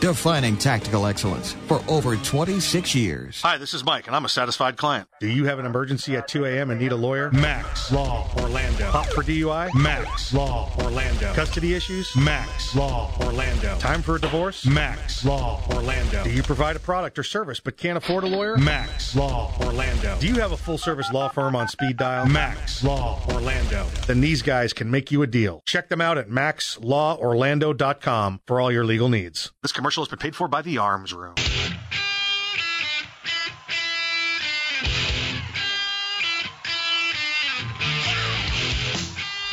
Defining tactical excellence for over 26 years. Hi, this is Mike, and I'm a satisfied client. Do you have an emergency at 2 a.m. and need a lawyer? Max Law Orlando. Hot for DUI? Max Law Orlando. Custody issues? Max Law Orlando. Time for a divorce? Max Law Orlando. Do you provide a product or service but can't afford a lawyer? Max Law Orlando. Do you have a full service law firm on speed dial? Max Law Orlando. Then these guys can make you a deal. Check them out at maxlaworlando.com for all your legal needs. This commercial has been paid for by the Arms Room.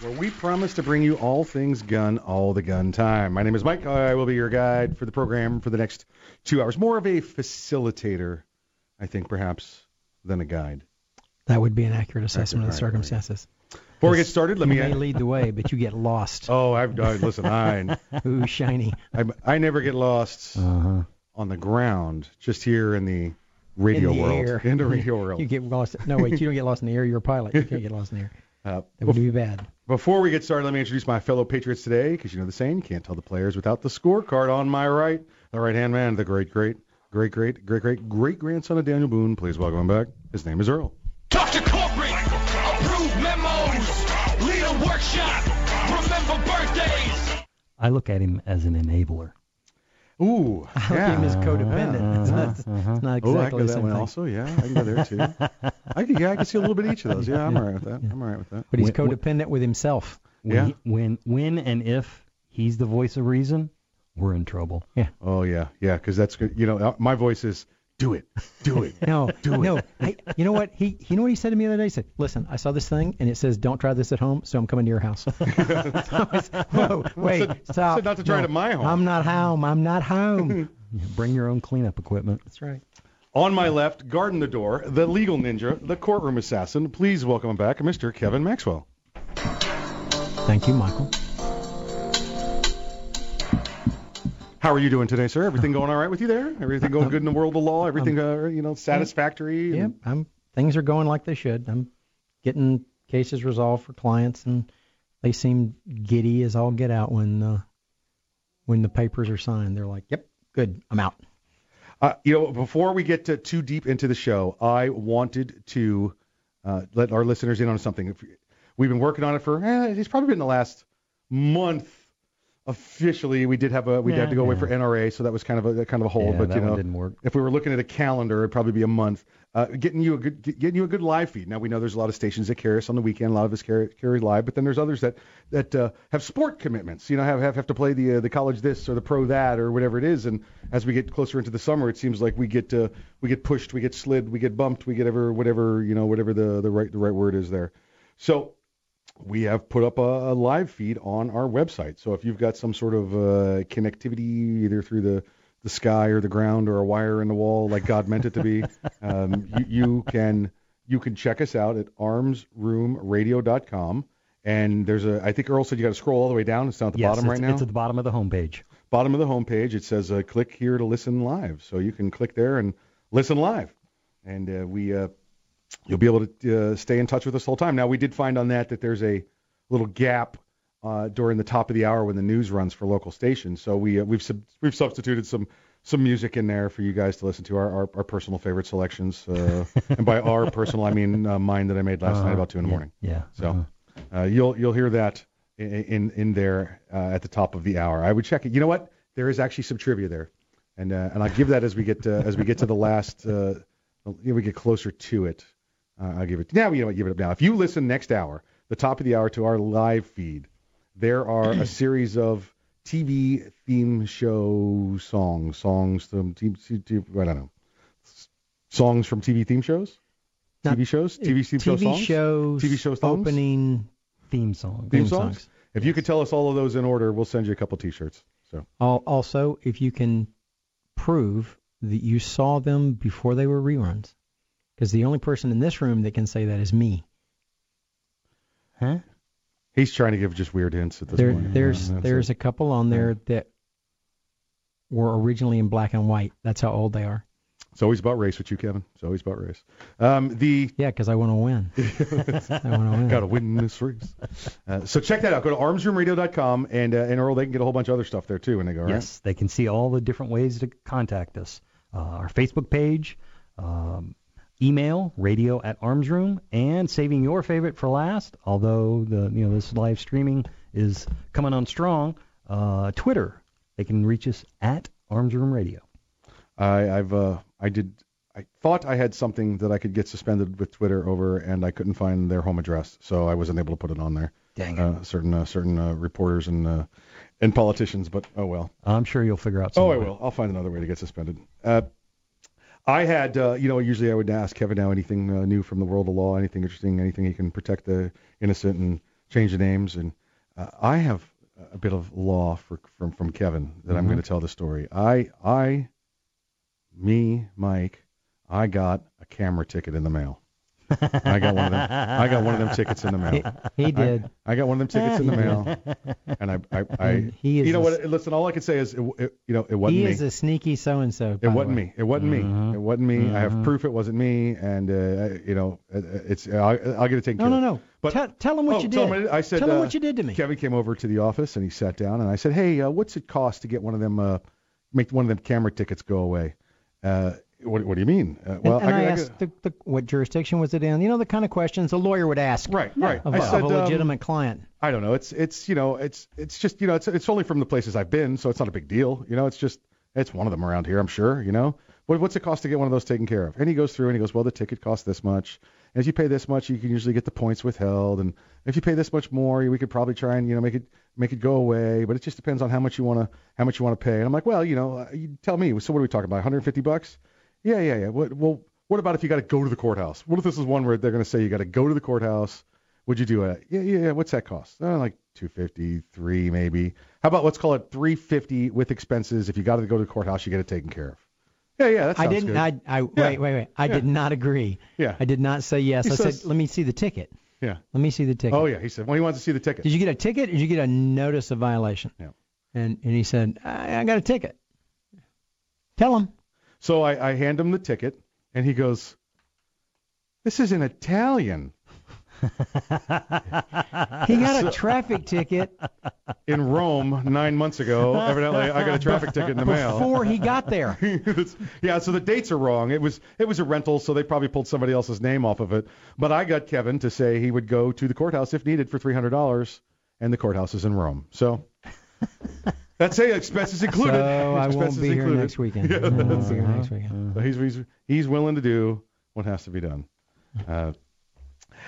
where we promise to bring you all things gun all the gun time. My name is Mike. I will be your guide for the program for the next two hours. More of a facilitator, I think, perhaps, than a guide. That would be an accurate assessment of the Accurate, right, right. circumstances. Before we get started, let you me. may lead the way, but you get lost. Oh, I've uh, listen. I, Ooh, shiny. I I never get lost Uh-huh. on the ground, just here in the radio in the world. air. In the radio world. You get lost. No, wait, you don't get lost in the air. You're a pilot. You can't get lost in the air. Uh, That would be bad. Before we get started, let me introduce my fellow Patriots today, because you know the saying, you can't tell the players without the scorecard. On my right, the right-hand man, the great, great, great, great, great, great, great grandson of Daniel Boone. Please welcome him back. His name is Earl. Dr. Corporate, approve memos, lead a workshop, remember birthdays. I look at him as an enabler. Ooh, look yeah. him as codependent. It's not- it's not Oh, I exactly can the that same one thing. also. Yeah, I can go there too. I can, yeah, I can see a little bit of each of those. Yeah, I'm all right with that. I'm all right with that. But he's When- when- codependent with himself. When, Yeah. he- when when and if he's the voice of reason, we're in trouble. Yeah. Oh yeah, yeah, because that's good. You know, uh, my voice is do it, do it. No, Do it. no. I, you know what? He, you know what he said to me the other day? He said, "Listen, I saw this thing, and it says don't try this at home, so I'm coming to your house." Whoa, wait, Said- stop. said not to try it at my home. I'm not home. I'm not home. Bring your own cleanup equipment. That's right. On my left, guarding the door, the legal ninja, the courtroom assassin. Please welcome back, Mr. Kevin Maxwell. Thank you, Michael. How are you doing today, sir? Everything going all right with you there? Everything going good in the world of law? Everything, uh, you know, satisfactory? Yeah, I'm. Things are going like they should. I'm getting cases resolved for clients, and they seem giddy as all get out when uh, when the papers are signed. They're like, "Yep, good, I'm out." Uh, you know, before we get to, too deep into the show, I wanted to uh, let our listeners in on something. If- We've been working on it for, eh, it's probably been the last month. Officially, we did have a, we Yeah, had to go away for NRA, so that was kind of a kind of a hold. yeah, but that you know, didn't work. if we were looking at a calendar, it'd probably be a month. Uh, getting you a good, getting you a good live feed. Now we know there's a lot of stations that carry us on the weekend. A lot of us carry, carry live, but then there's others that that uh, have sport commitments. You know, have have, have to play the uh, the college this or the pro that or whatever it is. And as we get closer into the summer, it seems like we get uh, we get pushed, we get slid, we get bumped, we get ever whatever you know whatever the the right the right word is there. So we have put up a, a live feed on our website. So if you've got some sort of uh, connectivity, either through the, the sky or the ground or a wire in the wall, like God meant it to be, um, you, you can you can check us out at armsroomradio.com. And there's a, I think Earl said you got to scroll all the way down. It's down at the yes, bottom right now it's at the bottom of the homepage. bottom of the homepage, it says uh, click here to listen live. So you can click there and listen live. And uh, we uh, you'll be able to uh, stay in touch with us the whole time. Now we did find on that that there's a little gap uh, during the top of the hour when the news runs for local stations. So we uh, we've sub- we've substituted some some music in there for you guys to listen to our our, our personal favorite selections. Uh, and by our personal, I mean uh, mine that I made last night about two in the yeah, morning. Yeah. So uh, you'll you'll hear that in in, in there uh, at the top of the hour. I would check it. You know what? There is actually some trivia there, and uh, and I'll give that as we get as we get to the last. Uh, we get closer to it. Uh, I'll give it. Now you know? Give it up now. If you listen next hour, the top of the hour to our live feed, there are a series of TV theme show songs, songs from TV, I don't know, songs from TV theme shows, Not- TV shows, TV theme show TV songs, shows, TV show songs? opening Theme song. theme theme songs. songs. If you could tell us all of those in order, we'll send you a couple T-shirts. So Also, if you can prove that you saw them before they were reruns, because the only person in this room that can say that is me. Huh? he's trying to give just weird hints at this There, point. there's Yeah, there's it. a couple on there that were originally in black and white. That's how old they are. It's always about race with you, Kevin. It's always about race. Um, the Yeah, because I want to win. I want to win. Got to win this race. Uh, so check that out. Go to armsroomradio.com and uh, and Earl, they can get a whole bunch of other stuff there too And they go. Right? Yes, they can see all the different ways to contact us. Uh, our Facebook page, um, email, radio at armsroom, and saving your favorite for last. Although the you know this live streaming is coming on strong. Uh, Twitter, they can reach us at armsroom radio. I, I've uh, I did. I thought I had something that I could get suspended with Twitter over, and I couldn't find their home address, so I wasn't able to put it on there. Dang it. Uh, certain uh, certain uh, reporters and uh, and politicians, but oh well. I'm sure you'll figure out. Oh, I will. I'll find another way to get suspended. I had, uh, you know, usually I would ask Kevin now anything uh, new from the world of law, anything interesting, anything he can protect the innocent and change the names. And uh, I have a bit of law for, from from Kevin that I'm Mhm. going to tell the story. I, I, me, Mike, I got a camera ticket in the mail. I got one of them. I got one of them tickets in the mail. He did. I got one of them tickets in the mail, and I, I, I he is you know a- what? Listen, all I can say is, it, it, you know, it wasn't he me. is a sneaky so and so. It wasn't me. It wasn't me. It wasn't me. I have proof it wasn't me, and uh, you know, it- it's I'll, I'll get it taken No, care no, no. But tell, tell him what oh, you tell did. him I, I said, tell him uh, what you did to me. Kevin came over to the office and he sat down, and I said, Hey, uh, what's it cost to get one of them, uh, make one of them camera tickets go away? What, what do you mean? Uh, well, and, and I, I, I- asked the, the, what jurisdiction was it in? You know the kind of questions a lawyer would ask right, right. of, I a- said, of a um, legitimate client. I don't know. It's it's you know it's it's just you know it's it's only from the places I've been, so it's not a big deal. You know, it's just it's one of them around here, I'm sure. You know, what what's it cost to get one of those taken care of? And he goes through and he goes, well, the ticket costs this much. And if you pay this much, you can usually get the points withheld. And if you pay this much more, we could probably try and you know make it make it go away. But it just depends on how much you want to how much you want to pay. And I'm like, well, you know, uh, you tell me. So what are we talking about? 150 bucks? Yeah, yeah, yeah. What well. What about if you got to go to the courthouse? What if this is one where they're going to say you got to go to the courthouse? Would you do it? Yeah, yeah, yeah. What's that cost? Uh, like 250, three maybe. How about let's call it 350 with expenses. If you got to go to the courthouse, you get it taken care of. Yeah, yeah, that sounds I didn't. good. I, I wait, wait, wait. I Yeah. did not agree. Yeah. I did not say yes. He I says- said, let me see the ticket. yeah. Let me see the ticket. Oh yeah, he said. Well, he wants to see the ticket. Did you get a ticket or did you get a notice of violation? Yeah. And and he said, I, I got a ticket. Tell him. So I, I hand him the ticket, and he goes, "This is in Italian." He got a traffic ticket In Rome nine months ago, evidently I got a traffic ticket in the mail. before he got there. Yeah, so the dates are wrong. It was it was a rental, so they probably pulled somebody else's name off of it. But I got Kevin to say he would go to the courthouse if needed for three hundred dollars, and the courthouse is in Rome. So that's it. Expenses included. So I won't Expenses be here included. next weekend. Yeah, I won't be here next weekend. So he's, he's he's willing to do what has to be done. Uh,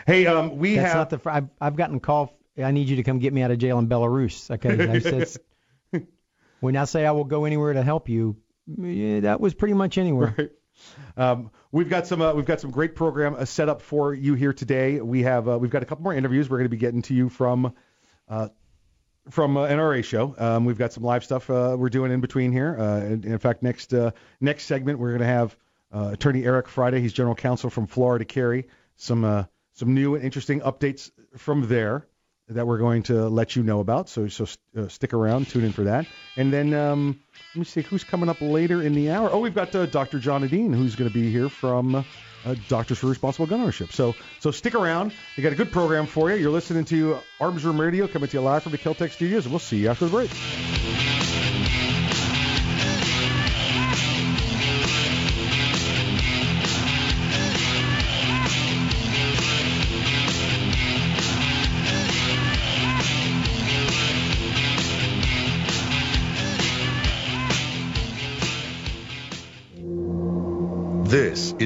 hey, um, we That's have not the. Fr- I've, I've gotten call. I need you to come get me out of jail in Belarus. Okay. I said, when I say I will go anywhere to help you, yeah, that was pretty much anywhere. Right. Um, we've got some uh, we've got some great program uh, set up for you here today. We have uh, we've got a couple more interviews we're going to be getting to you from uh, from uh, NRA show. Um, we've got some live stuff uh, we're doing in between here. Uh, in, in fact, next uh, next segment we're going to have uh, Attorney Eric Friday. He's General Counsel from Florida Carry. Some uh, some new and interesting updates from there that we're going to let you know about. So so uh, stick around, tune in for that. And then um, let me see who's coming up later in the hour. Oh, we've got Dr. John Adine, who's going to be here from uh, Doctors for Responsible Gun Ownership. So so stick around. We got a good program for you. You're listening to Arms Room Radio coming to you live from the Keltec studios, and we'll see you after the break.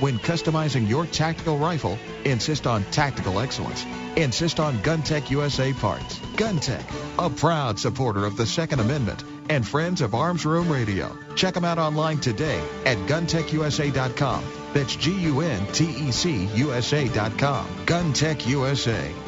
when customizing your tactical rifle, insist on tactical excellence. Insist on GunTec USA parts. GunTec, a proud supporter of the Second Amendment and friends of Arms Room Radio. Check them out online today at guntecusa.com. That's G-U-N-T-E-C USA.com. GunTec USA.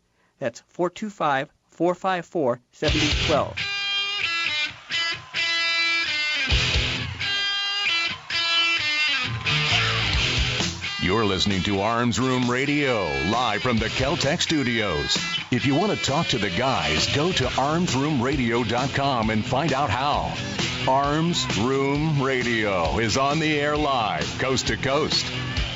That's 425-454-7012. You're listening to Arms Room Radio, live from the Keltec studios. If you want to talk to the guys, go to armsroomradio.com and find out how. Arms Room Radio is on the air live, coast to coast.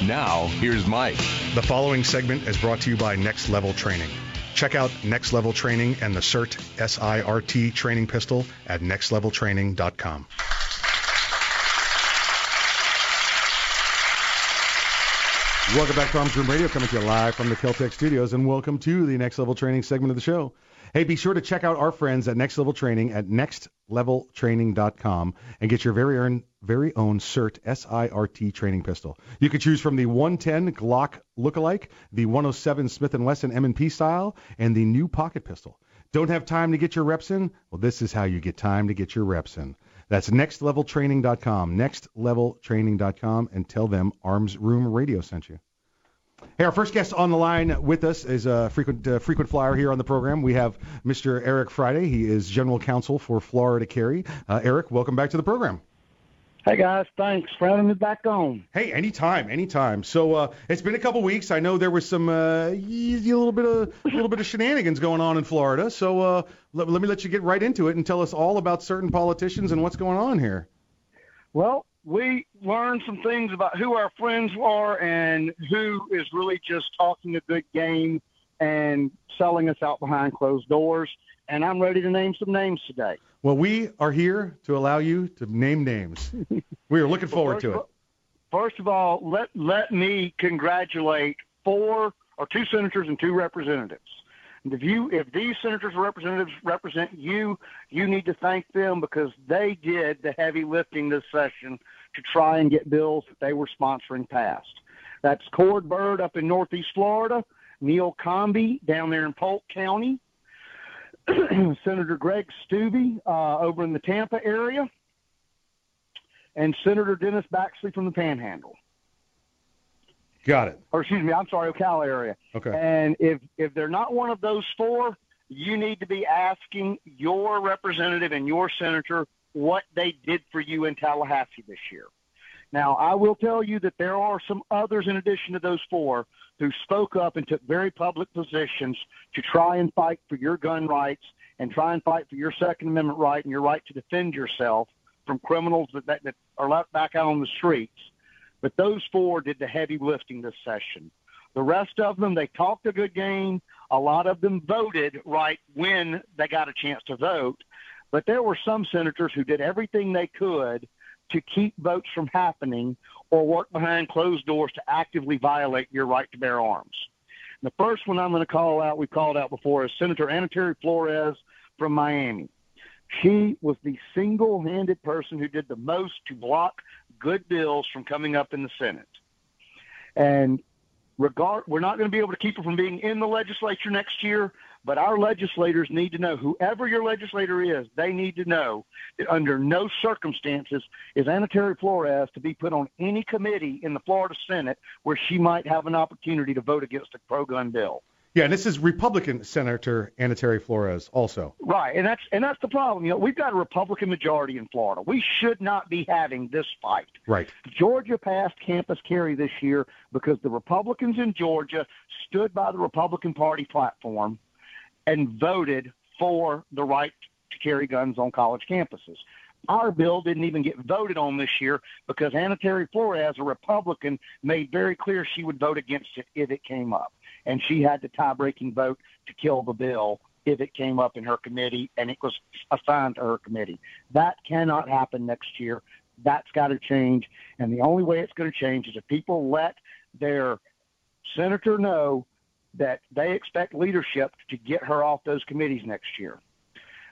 Now, here's Mike. The following segment is brought to you by Next Level Training. Check out Next Level Training and the SIRT, S-I-R-T training pistol at nextleveltraining.com. Welcome back to Arms Room Radio, coming to you live from the Keltec Studios, and welcome to the Next Level Training segment of the show. Hey, be sure to check out our friends at Next Level Training at nextleveltraining.com and get your very own, very own SIRT S-I-R-T training pistol. You can choose from the 110 Glock lookalike, the 107 Smith & Wesson M&P style, and the new pocket pistol. Don't have time to get your reps in? Well, this is how you get time to get your reps in. That's nextleveltraining.com, nextleveltraining.com, and tell them Arms Room Radio sent you. Hey, our first guest on the line with us is a frequent uh, frequent flyer here on the program. We have Mr. Eric Friday. He is General Counsel for Florida Carry. Uh, Eric, welcome back to the program. Hey guys, thanks for having me back on. Hey, anytime, anytime. So uh, it's been a couple weeks. I know there was some uh, easy, a little bit of a little bit of shenanigans going on in Florida. So uh, let, let me let you get right into it and tell us all about certain politicians and what's going on here. Well, we learned some things about who our friends are and who is really just talking a good game and selling us out behind closed doors. And I'm ready to name some names today. Well, we are here to allow you to name names. we are looking forward to it. First of all, let let me congratulate four or two senators and two representatives. And if you if these senators or representatives represent you, you need to thank them because they did the heavy lifting this session to try and get bills that they were sponsoring passed. That's Cord Byrd up in Northeast Florida, Neil Combee down there in Polk County, Senator Greg Steube uh, over in the Tampa area, and Senator Dennis Baxley from the Panhandle. Got it. Or excuse me, I'm sorry, Ocala area. Okay. And if if they're not one of those four, you need to be asking your representative and your senator what they did for you in Tallahassee this year. Now, I will tell you that there are some others in addition to those four who spoke up and took very public positions to try and fight for your gun rights and try and fight for your Second Amendment right and your right to defend yourself from criminals that, that, that are left back out on the streets. But those four did the heavy lifting this session. The rest of them, they talked a good game. A lot of them voted right when they got a chance to vote. But there were some senators who did everything they could to keep votes from happening or work behind closed doors to actively violate your right to bear arms. The first one I'm going to call out, we've called out before, is Senator Anitere Flores from Miami. She was the single handed person who did the most to block good bills from coming up in the Senate. And regard we're not going to be able to keep her from being in the legislature next year, but our legislators need to know, whoever your legislator is, they need to know that under no circumstances is Anitere Flores to be put on any committee in the Florida Senate where she might have an opportunity to vote against a pro-gun bill. Yeah, and this is Republican Senator Anitere Flores also. Right, and that's and that's the problem. You know, we've got a Republican majority in Florida. We should not be having this fight. Right. Georgia passed campus carry this year because the Republicans in Georgia stood by the Republican Party platform and voted for the right to carry guns on college campuses. Our bill didn't even get voted on this year because Anitere Flores, a Republican, made very clear she would vote against it if it came up. And she had the tie breaking vote to kill the bill if it came up in her committee and it was assigned to her committee. That cannot happen next year. That's got to change. And the only way it's going to change is if people let their senator know that they expect leadership to get her off those committees next year.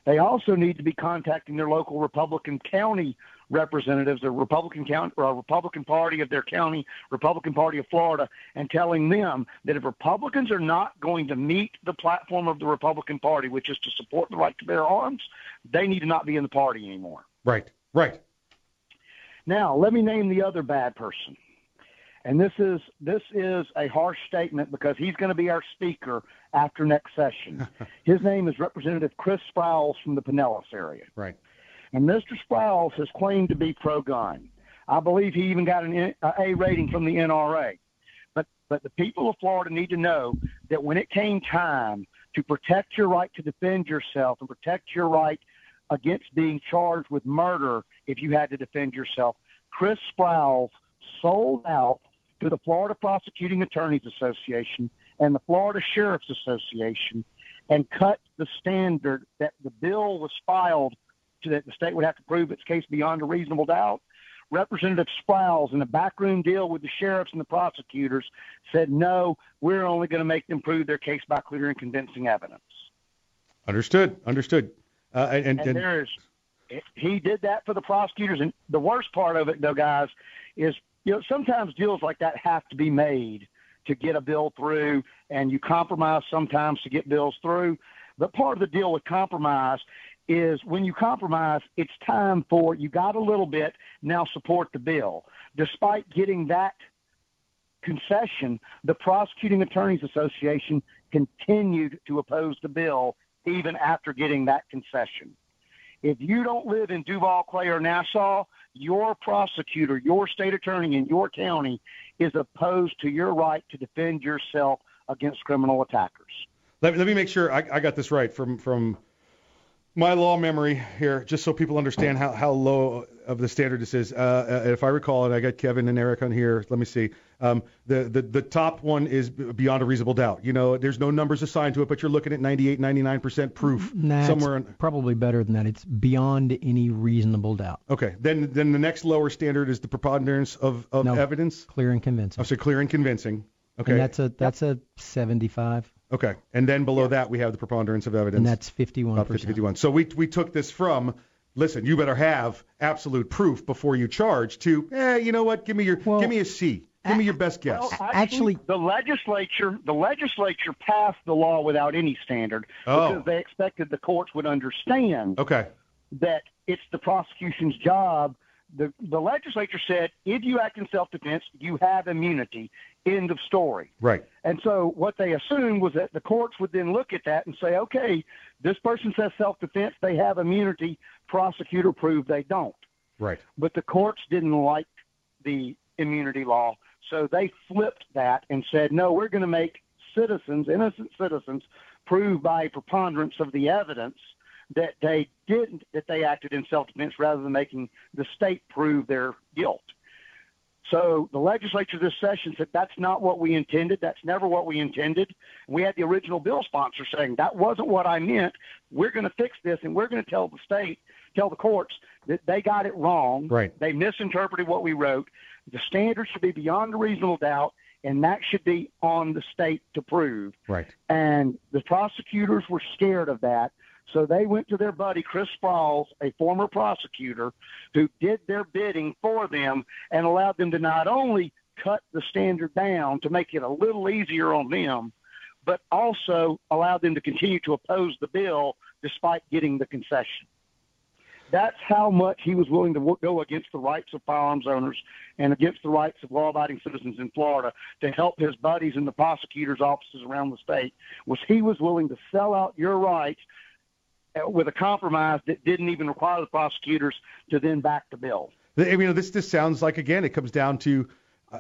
They also need to be contacting their local Republican county representatives, the Republican county or Republican Party of their county, Republican Party of Florida, and telling them that if Republicans are not going to meet the platform of the Republican Party, which is to support the right to bear arms, they need to not be in the party anymore. Right, right. Now, let me name the other bad person. And this is this is a harsh statement because he's going to be our speaker after next session. His name is Representative Chris Sprowls from the Pinellas area. Right. And Mr. Sprowls has claimed to be pro-gun. I believe he even got an uh, A rating from the NRA. But but the people of Florida need to know that when it came time to protect your right to defend yourself and protect your right against being charged with murder if you had to defend yourself, Chris Sprowls sold out to the Florida Prosecuting Attorneys Association and the Florida Sheriff's Association and cut the standard that the bill was filed to that the state would have to prove its case beyond a reasonable doubt. Representative Sprowls, in a backroom deal with the sheriffs and the prosecutors, said, no, we're only going to make them prove their case by clear and convincing evidence. Understood. Understood. Uh, and, and, And there's, he did that for the prosecutors. And the worst part of it, though, guys, is you know sometimes deals like that have to be made to get a bill through, and you compromise sometimes to get bills through. But part of the deal with compromise is when you compromise, it's time for you got a little bit, now support the bill. Despite getting that concession, the Prosecuting Attorneys Association continued to oppose the bill even after getting that concession. If you don't live in Duval, Clay, or Nassau, your prosecutor, your state attorney in your county is opposed to your right to defend yourself against criminal attackers. Let, let me make sure I, I got this right from from my law memory here, just so people understand how, how low of the standard this is. Uh, uh, if I recall, and I got Kevin and Eric on here. Let me see. Um, the, the the top one is beyond a reasonable doubt. You know, there's no numbers assigned to it, but you're looking at 98, 99 percent proof Nah, somewhere. it's In, probably better than that. It's beyond any reasonable doubt. okay. Then then the next lower standard is the preponderance of, of No. evidence. Clear and convincing. Oh, so clear and convincing. Okay. And that's a that's a 75, okay. And then below that we have the preponderance of evidence. and that's 51 About 50, 51. So we we took this from listen, you better have absolute proof before you charge to, eh, you know what? Give me your give me a C. Give me your best guess. Well, actually, the legislature the legislature passed the law without any standard Oh. because they expected the courts would understand Okay. that it's the prosecution's job. The the legislature said if you act in self defense, you have immunity. End of story. Right. And so what they assumed was that the courts would then look at that and say, okay, this person says self defense, they have immunity. Prosecutor proved they don't. Right. But the courts didn't like the immunity law, so they flipped that and said, no, we're going to make citizens, innocent citizens, prove by preponderance of the evidence that they didn't, that they acted in self-defense rather than making the state prove their guilt. So the legislature this session said that's not what we intended. That's never what we intended. We had the original bill sponsor saying that wasn't what I meant. We're going to fix this and we're going to tell the state, tell the courts that they got it wrong. Right. They misinterpreted what we wrote. The standard should be beyond a reasonable doubt, and that should be on the state to prove. Right. And the prosecutors were scared of that. So they went to their buddy Chris Sprowls, a former prosecutor, who did their bidding for them and allowed them to not only cut the standard down to make it a little easier on them, but also allowed them to continue to oppose the bill despite getting the concession. That's how much he was willing to go against the rights of firearms owners and against the rights of law-abiding citizens in Florida to help his buddies in the prosecutors' offices around the state. Was he was willing to sell out your rights uh, with a compromise that didn't even require the prosecutors to then back the bill. You know, this this sounds like again, it comes down to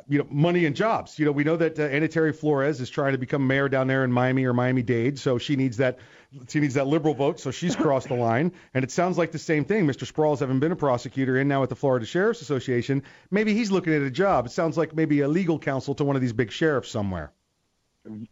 you know money and jobs. You know, we know that uh, Anitere Flores is trying to become mayor down there in Miami or Miami Dade, so she needs that she needs that liberal vote, so she's crossed the line. And it sounds like the same thing. Mr. Sprowls, having been a prosecutor and now at the Florida Sheriff's Association, maybe he's looking at a job. It sounds like maybe a legal counsel to one of these big sheriffs somewhere.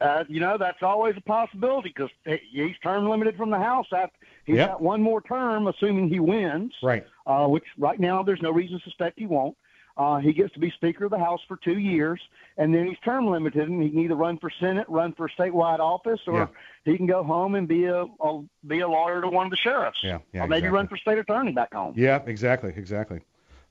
Uh, you know, that's always a possibility because he's term limited from the House. After he's Yep. got one more term, assuming he wins. Right. Uh, which right now there's no reason to suspect he won't. Uh, he gets to be Speaker of the House for two years, and then he's term limited, and he can either run for Senate, run for statewide office, or Yeah. he can go home and be a, a be a lawyer to one of the sheriffs. Yeah, yeah, or maybe exactly. run for state attorney back home. Yeah, exactly, exactly.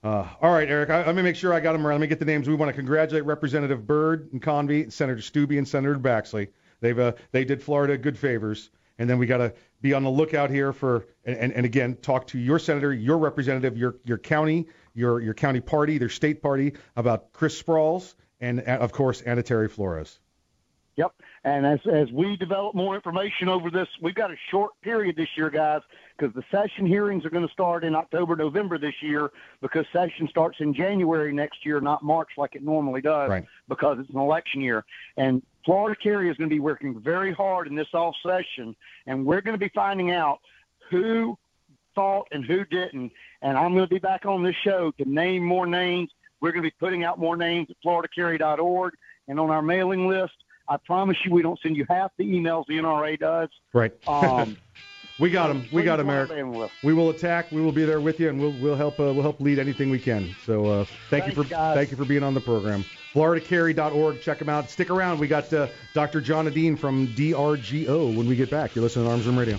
Uh, all right, Eric, I, let me make sure I got them right. Let me get the names. We want to congratulate Representative Byrd and Combee, Senator Steube, and Senator Baxley. They've uh, they did Florida good favors, and then we got to be on the lookout here for and, and, and again talk to your senator, your representative, your your county, your your county party, their state party about Chris Sprowls and of course Anitere Flores. Yep. And as as we develop more information over this, we've got a short period this year, guys, because the session hearings are going to start in October, November this year, because session starts in January next year, not March like it normally does, Right. because it's an election year. And Florida Carry is going to be working very hard in this off session, and we're going to be finding out who thought and who didn't. And I'm going to be back on this show to name more names. We're going to be putting out more names at floridacarry.org and on our mailing list. I promise you, we don't send you half the emails the NRA does. Right. Um, We got them. We got them, Eric. We will attack. We will be there with you, and we'll we'll help uh, we'll help lead anything we can. So uh, thank you for guys. thank you for being on the program. FloridaCarry.org. Check them out. Stick around. We got uh, Dr. John Adine from DRGO when we get back. You're listening to Arms Room Radio.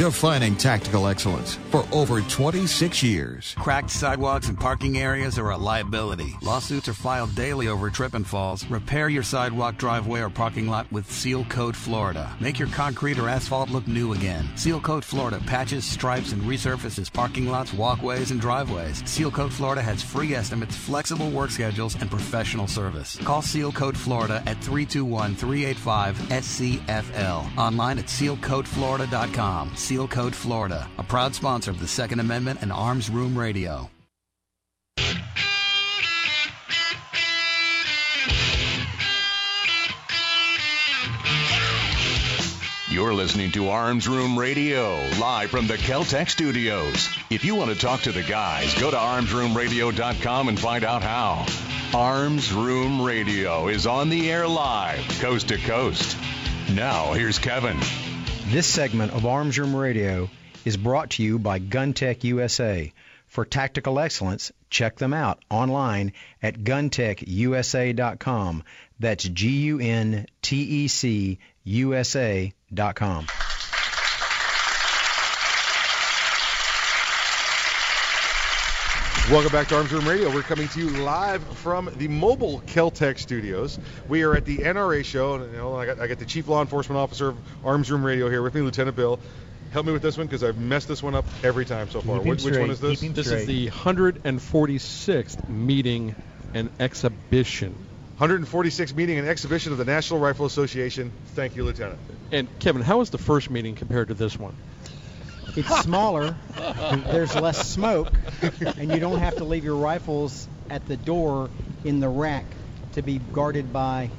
Defining tactical excellence for over 26 years. Cracked sidewalks and parking areas are a liability. Lawsuits are filed daily over trip and falls. Repair your sidewalk, driveway, or parking lot with Seal Coat Florida. Make your concrete or asphalt look new again. Seal Coat Florida patches, stripes, and resurfaces parking lots, walkways, and driveways. Seal Coat Florida has free estimates, flexible work schedules, and professional service. Call Seal Coat Florida at 321 385 SCFL. Online at sealcoatflorida.com. Seal Coat Florida, a proud sponsor of the Second Amendment and Arms Room Radio. You're listening to Arms Room Radio, live from the Keltec studios. If you want to talk to the guys, go to armsroomradio.com and find out how. Arms Room Radio is on the air live, coast to coast. Now, here's Kevin. This segment of Arms Room Radio is brought to you by GunTec USA. For tactical excellence, check them out online at guntecusa.com. That's G U N T E C USA.com. Welcome back to Arms Room Radio. We're coming to you live from the mobile Keltec studios. We are at the NRA show. And, you know, I, got, I got the Chief Law Enforcement Officer of Arms Room Radio here with me, Lieutenant Bill. Help me with this one because I've messed this one up every time so far. Keep him Which, which one straight, is this? This is the 146th meeting and exhibition. 146th meeting and exhibition of the National Rifle Association. Thank you, Lieutenant. And Kevin, how was the first meeting compared to this one? It's smaller, there's less smoke, and you don't have to leave your rifles at the door in the rack to be guarded by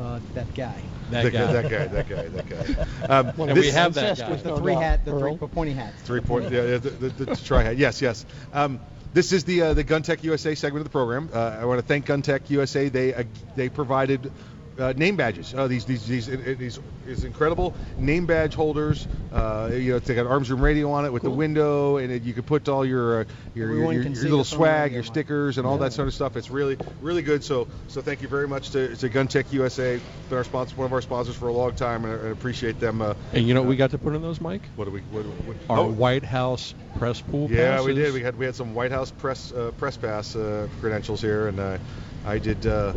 uh, that guy. That guy. That guy. That guy. That guy. Um, And we have that guy. With the three hat, the three pointy hats. Three point. Yeah, yeah, the, the, the try hat. Yes, yes. Um, this is the uh, the GunTec USA segment of the program. Uh, I want to thank GunTec USA. They uh, they provided uh, name badges. Uh, these these these these these incredible name badge holders. Uh, you know, they got Arms Room Radio on it with the window, and it, you can put all your uh, your, your, your, your little swag, your stickers, and all that sort of stuff. It's really really good. So so thank you very much to, to GunTec USA. Been our sponsor, one of our sponsors for a long time, and I, I appreciate them. Uh, And you know what we got to put in those, Mike? what do we? What, what, Our oh, White House press pool yeah, passes. we did. We had we had some White House press uh, press pass uh, credentials here, and uh, I did uh,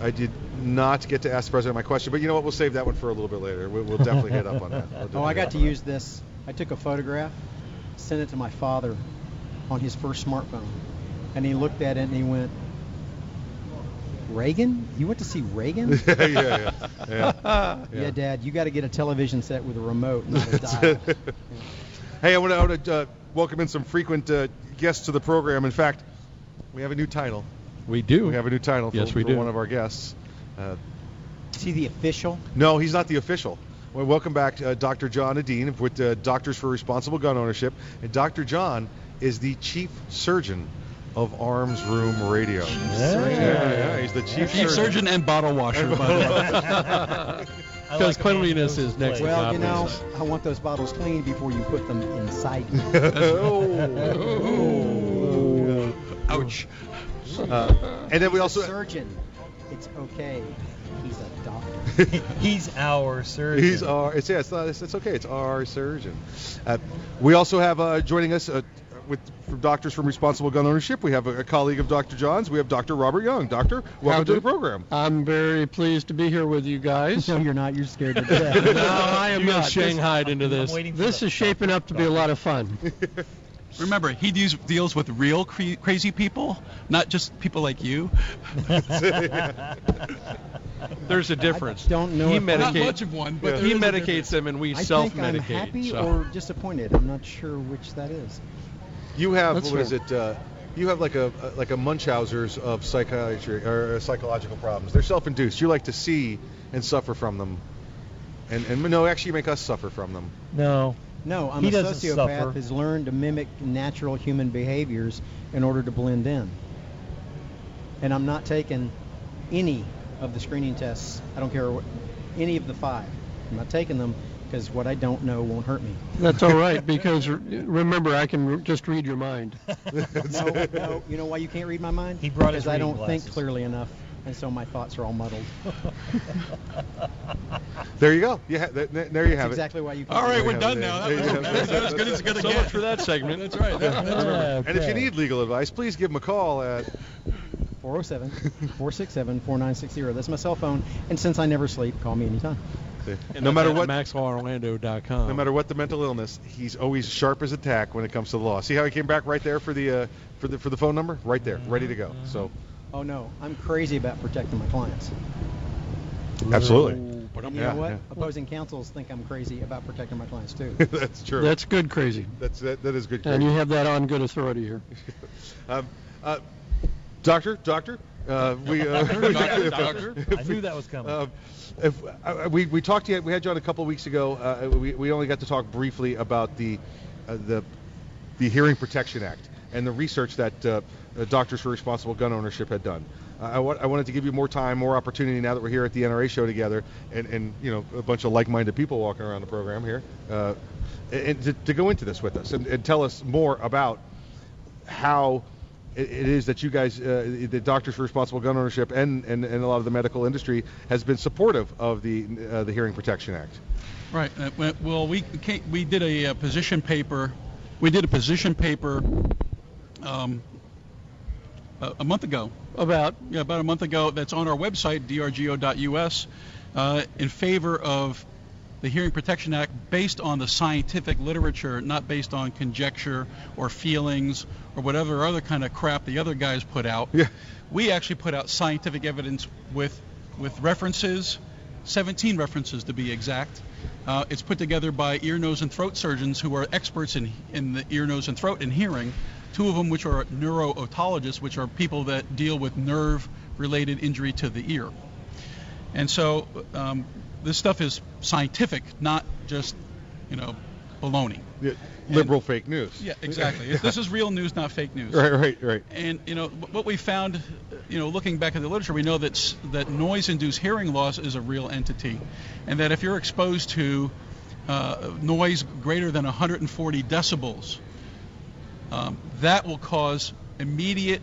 I did not get to ask the president my question, but you know what? We'll save that one for a little bit later. We'll, we'll definitely hit up on that. We'll Oh, I got to use this. I took a photograph, sent it to my father on his first smartphone, and he looked at it and he went, "Reagan? You went to see Reagan?" Yeah, yeah, yeah. Yeah. Yeah, Yeah. Dad, you got to get a television set with a remote, not a dial. hey, I want to, I want to uh, welcome in some frequent uh, guests to the program. In fact, we have a new title. We do. We have a new title for, Yes, we for do. one of our guests. Uh, Is he the official? no, he's not the official. Well, welcome back, uh, Dr. John Adine with uh, Doctors for Responsible Gun Ownership. And Dr. John is the chief surgeon of Arms Room Radio. surgeon. Yeah, yeah, he's the chief, Chief surgeon and bottle washer, by the way. Because cleanliness is next to Well, you know. I want those bottles clean before you put them inside me. Oh. Ouch. Uh, and then we also surgeon. It's okay. He's a doctor. He's our surgeon. He's our. It's yeah. It's, not, it's, it's okay. It's our surgeon. Uh, we also have uh, joining us uh, with from Doctors from Responsible Gun Ownership. We have a, a colleague of Dr. John's. We have Dr. Robert Young. Doctor, welcome to the program. I'm very pleased to be here with you guys. No, you're not. You're scared to death. no, I am You're not not. shanghaied into this. waiting for This is shaping up to be a lot of fun. Remember, he deals, deals with real cre- crazy people, not just people like you. There's a difference. don't know He if I'm- Not medicates. much of one, but he there is a medicates them, and we I self-medicate. think I'm happy so. or disappointed. I'm not sure which that is. You have That's what is fair. it? Uh, you have like a like a Munchausen's of psychiatry or uh, psychological problems. They're self-induced. You like to see and suffer from them, and and no, actually, you make us suffer from them. No. No, I'm He a sociopath suffer. who's learned to mimic natural human behaviors in order to blend in. And I'm not taking any of the screening tests. I don't care what, any of the five. I'm not taking them because what I don't know won't hurt me. That's all right because remember I can r- just read your mind. no, no. You know why you can't read my mind? He brought his I don't think clearly enough, and so my thoughts are all muddled. There you go. You ha- th- th- there you That's have exactly why you. All right, we're done yeah, now. yeah, That was, that was as good as it's going to So get. much for that segment. That's right. That- that's right. it. And if you need legal advice, please give them a call at 407 467 4960. That's my cell phone. And since I never sleep, call me anytime. no matter what MaxLawOrlando.com. No matter what the mental illness, he's always sharp as a tack when it comes to the law. See how he came back right there for the uh, for the for the phone number, right there, ready to go. So Oh no, I'm crazy about protecting my clients. absolutely, And you Yeah, know what? yeah. Opposing counsels think I'm crazy about protecting my clients too. that's true. That's good crazy. That's that, that is good. Crazy. And you have that on good authority here. Um, uh, doctor, doctor, uh, we uh, Doctor, doctor. I knew that was coming. Uh, if, uh, we we talked to you, we had you on a couple of weeks ago. Uh, we, we only got to talk briefly about the uh, the the Hearing Protection Act and the research that uh, Doctors for Responsible Gun Ownership had done. Uh, I, wa- I wanted to give you more time, more opportunity now that we're here at the NRA show together, and, and you know a bunch of like-minded people walking around the program here, uh, and to, to go into this with us and, and tell us more about how it, it is that you guys, uh, the Doctors for Responsible Gun Ownership, and, and, and a lot of the medical industry has been supportive of the uh, the Hearing Protection Act. Right. Uh, well, we we did a, uh position paper. We did a position paper um, a, month ago. About Yeah, about a month ago. That's on our website, drgo.us, uh, in favor of the Hearing Protection Act based on the scientific literature, not based on conjecture or feelings or whatever other kind of crap the other guys put out. Yeah. We actually put out scientific evidence with with references, 17 references to be exact. Uh, it's put together by ear, nose, and throat surgeons who are experts in in the ear, nose, and throat and hearing. Two of them, which are neuro-otologists, which are people that deal with nerve-related injury to the ear. And so um, this stuff is scientific, not just you know baloney. Yeah, liberal fake news. Yeah, exactly. this is real news, not fake news. Right, right, right. And you know what we found, you know, looking back at the literature, we know that that noise-induced hearing loss is a real entity, and that if you're exposed to uh, noise greater than 140 decibels, um, that will cause immediate,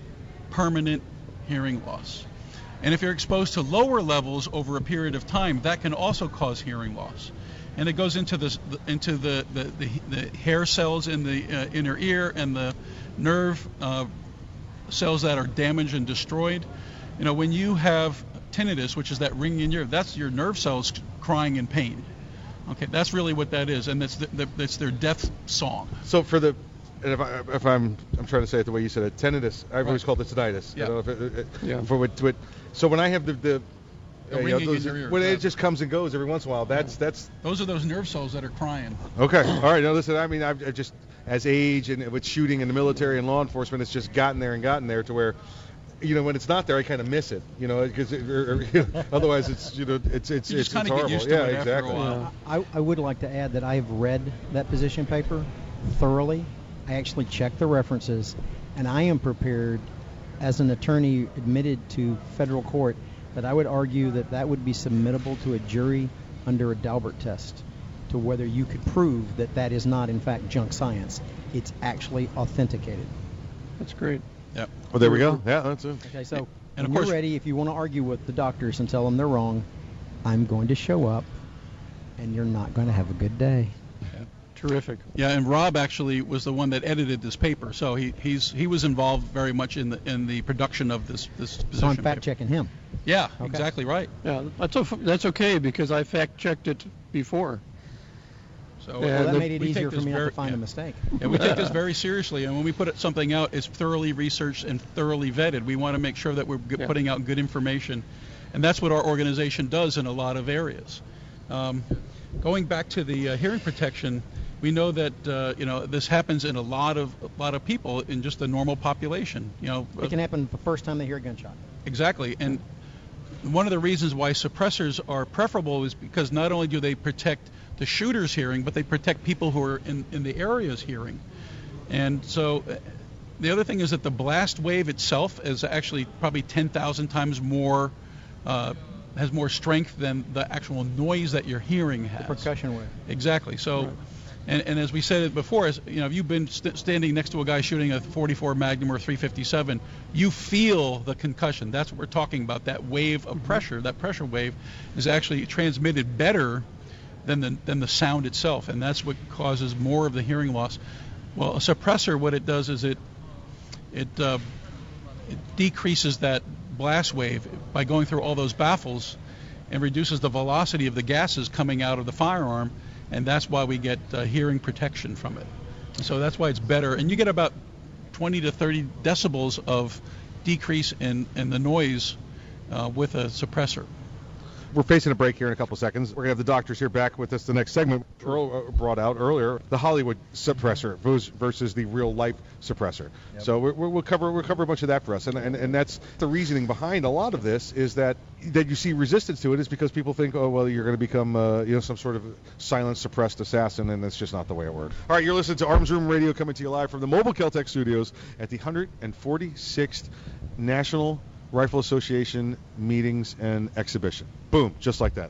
permanent hearing loss. And if you're exposed to lower levels over a period of time, that can also cause hearing loss. And it goes into this, into the, the, the, the hair cells in the uh, inner ear and the nerve uh, cells that are damaged and destroyed. You know, when you have tinnitus, which is that ringing in your ear, that's your nerve cells crying in pain. Okay, that's really what that is, and that's the, the, that's their death song. So for the, and if, I, if I'm I'm trying to say it the way you said it, tinnitus. I've always called it tinnitus. Yeah. I don't know if it, it, Yeah. For what, what, so when I have the the, The uh, you know, those- when yeah. it just comes and goes every once in a while, that's that's Those are those nerve cells that are crying. okay. All right. Now listen, I mean, I've, I've just as age and with shooting in the military and law enforcement, it's just gotten there and gotten there to where you know, when it's not there, I kind of miss it. You know, because otherwise it's you know it's it's You it's, just kinda it's get horrible. used to yeah, it after a exactly. while. I, I would like to add that I've read that position paper thoroughly. I actually checked the references, and I am prepared, as an attorney admitted to federal court, that I would argue that that would be submittable to a jury under a Daubert test to whether you could prove that that is not, in fact, junk science. It's actually authenticated. That's great. Yep. Well, there we go. Yeah, that's it. Okay, so And of when you're course- ready, if you want to argue with the doctors and tell them they're wrong, I'm going to show up, and you're not going to have a good day. Terrific. Yeah, and Rob actually was the one that edited this paper, so he he's he was involved very much in the in the production of this this position. So I'm paper. fact checking him. Yeah, Okay. exactly right. Yeah, that's o- that's okay because I fact checked it before. So Yeah, Well, that the- made it easier for this me not very- to find yeah. a mistake. And we take this very seriously, and when we put something out, it's thoroughly researched and thoroughly vetted. We want to make sure that we're Yeah. putting out good information, and that's what our organization does in a lot of areas. Um, going back to the uh, hearing protection, we know that uh, you know this happens in a lot of a lot of people in just the normal population. You know, It can happen the first time they hear a gunshot. Exactly. And one of the reasons why suppressors are preferable is because not only do they protect the shooter's hearing, but they protect people who are in, in the area's hearing. And so uh, the other thing is that the blast wave itself is actually probably 10,000 times more, uh, has more strength than the actual noise that you're hearing has. The Percussion wave. Exactly. So, and, and as we said it before, as you know, if you've been st- standing next to a guy shooting a 44 Magnum or 357, you feel the concussion. That's what we're talking about. That wave of pressure, that pressure wave, is actually transmitted better than the than the sound itself, and that's what causes more of the hearing loss. Well, a suppressor, what it does is it it, uh, it decreases that blast wave by going through all those baffles and reduces the velocity of the gases coming out of the firearm, and that's why we get uh, hearing protection from it. So that's why it's better, and you get about 20 to 30 decibels of decrease in, in the noise uh, with a suppressor. We're facing a break here in a couple seconds. We're gonna have the doctors here back with us. The next segment Earl uh, brought out earlier, the Hollywood suppressor versus the real life suppressor. So we're, we're- we'll cover we'll cover a bunch of that for us, and, and and that's the reasoning behind a lot of this is that that you see resistance to it is because people think, oh well, you're going to become uh, you know some sort of silent suppressed assassin, and that's just not the way it works. All right, you're listening to Arms Room Radio coming to you live from the Mobile Keltec Studios at the 146th National Rifle Association meetings and exhibition. Boom, just like that.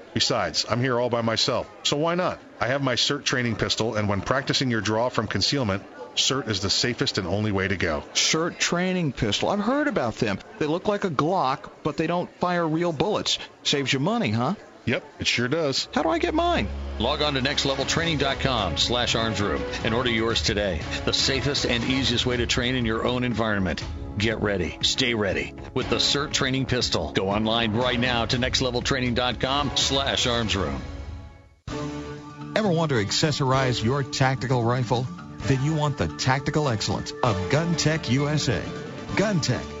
Besides, I'm here all by myself, so why not? I have my SIRT training pistol, and when practicing your draw from concealment, SIRT is the safest and only way to go. SIRT training pistol. I've heard about them. They look like a Glock, but they don't fire real bullets. Saves you money, huh? Yep, it sure does. How do I get mine? Log on to nextleveltraining.com slash armsroom and order yours today. The safest and easiest way to train in your own environment. Get ready. Stay ready with the SIRT training pistol. Go online right now to nextleveltraining.com slash armsroom. Ever want to accessorize your tactical rifle? Then you want the tactical excellence of GunTec USA. GunTec,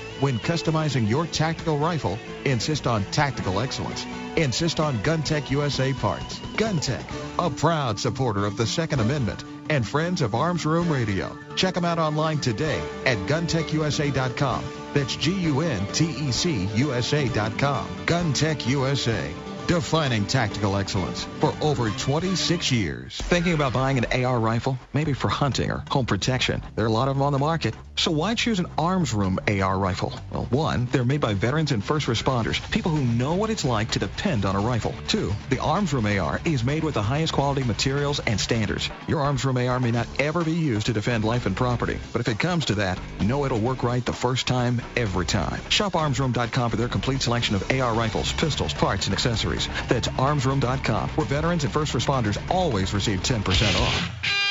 when customizing your tactical rifle, insist on tactical excellence. Insist on GunTec USA parts. GunTec, a proud supporter of the Second Amendment and friends of Arms Room Radio. Check them out online today at guntecusa.com. That's G-U-N-T-E-C USA.com. GunTec USA. Defining tactical excellence for over 26 years. Thinking about buying an AR rifle? Maybe for hunting or home protection. There are a lot of them on the market. So why choose an Arms Room AR rifle? Well, one, they're made by veterans and first responders, people who know what it's like to depend on a rifle. Two, the Arms Room AR is made with the highest quality materials and standards. Your Arms Room AR may not ever be used to defend life and property, but if it comes to that, know it'll work right the first time, every time. Shop armsroom.com for their complete selection of AR rifles, pistols, parts, and accessories. That's armsroom.com, where veterans and first responders always receive 10% off.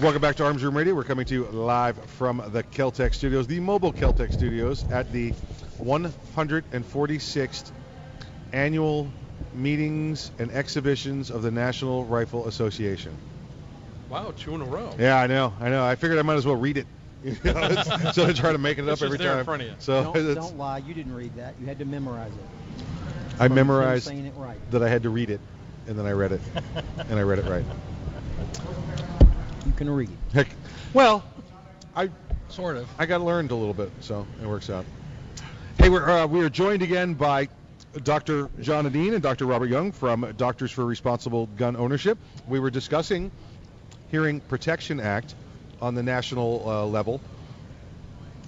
Welcome back to Arms Room Radio. We're coming to you live from the Keltec Studios, the mobile Keltec Studios, at the 146th annual meetings and exhibitions of the National Rifle Association. Wow, two in a row. Yeah, I know, I know. I figured I might as well read it. You know, instead of trying to make it It's up every just there in front of you. So don't, don't lie. You didn't read that. You had to memorize it. I From memorized it right. that I had to read it, and then I read it, and I read it right. You can read. Heck, well, I sort of. I got learned a little bit, so it works out. Hey, we're uh, we are joined again by Dr. John Adine and Dr. Robert Young from Doctors for Responsible Gun Ownership. We were discussing Hearing Protection Act on the national uh, level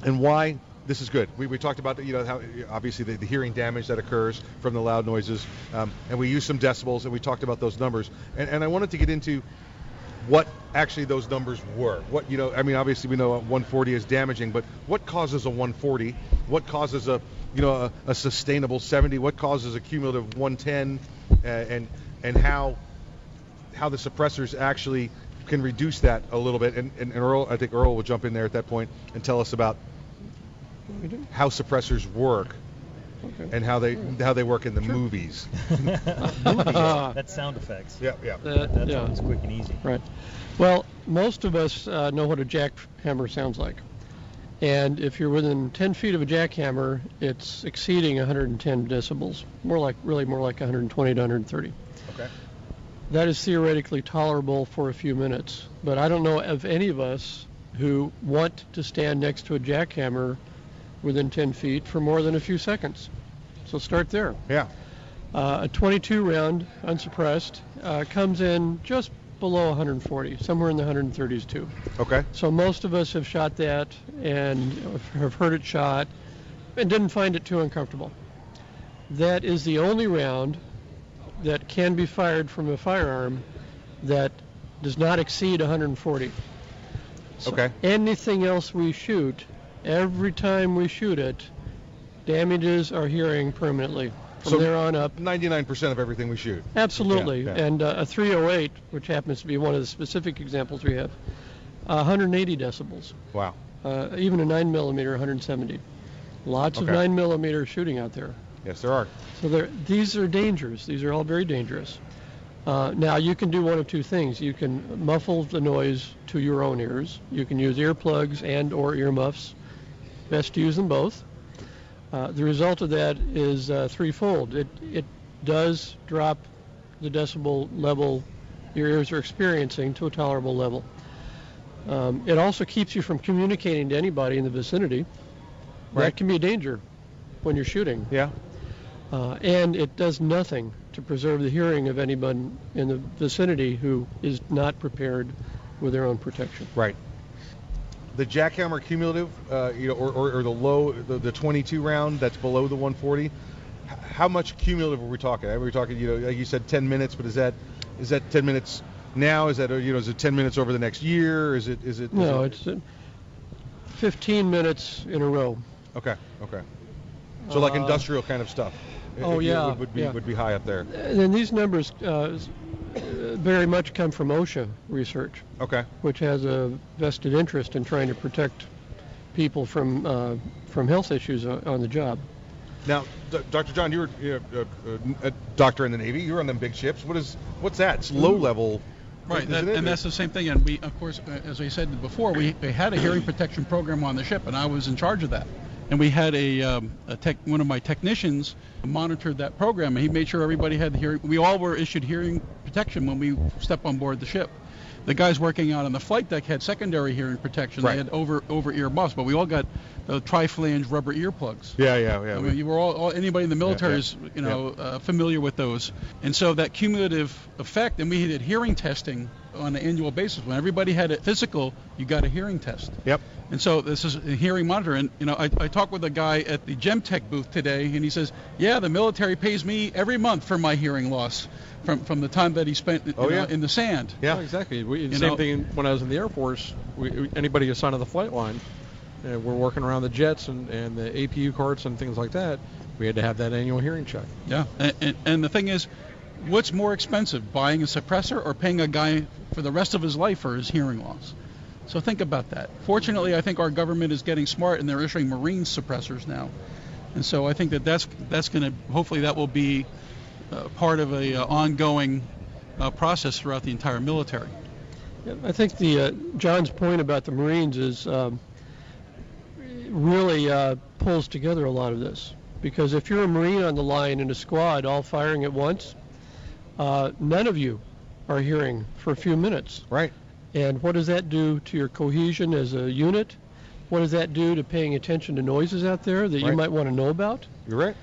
and why this is good. We, we talked about you know how obviously the, the hearing damage that occurs from the loud noises, um, and we used some decibels, and we talked about those numbers. And, and I wanted to get into what actually those numbers were. What you know, I mean, obviously we know a 140 is damaging, but what causes a 140? What causes a you know a, a sustainable 70? What causes a cumulative 110? Uh, and and how how the suppressors actually can reduce that a little bit. And, and, and Earl, I think Earl will jump in there at that point and tell us about how suppressors work and how they how they work in the movies. That's sound effects. Yeah, yeah. That- That's yeah. always quick and easy. Right. Well, most of us uh, know what a jackhammer sounds like. And if you're within 10 feet of a jackhammer, it's exceeding 110 decibels. More like, really more like 120 to 130. Okay. That is theoretically tolerable for a few minutes. But I don't know of any of us who want to stand next to a jackhammer within 10 feet for more than a few seconds. So start there. Yeah. Uh, a 22 round, unsuppressed, uh, comes in just below 140, somewhere in the 130s too. Okay. So most of us have shot that and have heard it shot and didn't find it too uncomfortable. That is the only round that can be fired from a firearm that does not exceed 140. So Okay. Anything else we shoot, every time we shoot it, damages our hearing permanently. From So there on up, 99% of everything we shoot. Absolutely. Yeah, yeah. And uh, a 308, which happens to be one of the specific examples we have, uh, 180 decibels. Wow. Uh, even a 9 millimeter, 170. Lots of 9 millimeter shooting out there. Yes, there are. So there, these are dangerous. These are all very dangerous. Uh, now you can do one of two things. You can muffle the noise to your own ears. You can use earplugs and or earmuffs. Best to use them both. Uh, the result of that is uh, threefold. It, it does drop the decibel level your ears are experiencing to a tolerable level. Um, it also keeps you from communicating to anybody in the vicinity. Right. That can be a danger when you're shooting. Yeah. Uh, and it does nothing to preserve the hearing of anyone in the vicinity who is not prepared with their own protection. Right. The jackhammer cumulative, uh, you know, or, or, or the low, the, the 22 round that's below the 140. How much cumulative are we talking? Are we talking, you know, like you said, 10 minutes, but is that is that 10 minutes now? Is that uh, you know, is it 10 minutes over the next year? Is it is it? is No, it- it's uh, 15 minutes in a row. okay. Okay. So like Uh, industrial kind of stuff. It- oh, it yeah, would, would be yeah. would be high up there. And these numbers uh, uh, very much come from OSHA research. Okay. Which has a vested interest in trying to protect people from uh, from health issues on, on the job. Now, D- Dr. John, you were you know, uh, uh, a doctor in the Navy. You were on them big ships. What is what's that? It's low level. Right, that, and that's the same thing. And we, of course, uh, as I said before, we, we had a hearing protection program on the ship, and I was in charge of that. And we had a, um, a tech, one of my technicians monitored that program, and he made sure everybody had the hearing. We all were issued hearing protection when we stepped on board the ship. The guys working out on the flight deck had secondary hearing protection. Right. They had over over ear muffs, but we all got the triflange rubber earplugs. Yeah, yeah, yeah. I mean, you were all, all anybody in the military yeah. is you know uh, familiar with those, and so that cumulative effect. And we did hearing testing on an annual basis. When everybody had a physical, you got a hearing test. Yep. And so this is a hearing monitor. And you know, I, I talked with a guy at the Gemtech booth today, and he says, "Yeah, the military pays me every month for my hearing loss from from the time that he spent you Oh, know, yeah. in the sand." Yeah, exactly. We, same know- thing when I was in the Air Force. We, we- anybody assigned to the flight line, uh, we're working around the jets and, and the APU carts and things like that. We had to have that annual hearing check. Yeah, and, and, and the thing is, what's more expensive, buying a suppressor or paying a guy for the rest of his life for his hearing loss? So think about that. Fortunately, I think our government is getting smart and they're issuing Marine suppressors now, and so I think that that's that's going to hopefully that will be uh, part of a uh, ongoing uh, process throughout the entire military. I think the uh, John's point about the Marines is um, really uh, pulls together a lot of this because if you're a Marine on the line in a squad all firing at once, uh, none of you are hearing for a few minutes. Right. And what does that do to your cohesion as a unit? What does that do to paying attention to noises out there that you might want to know about? You're right.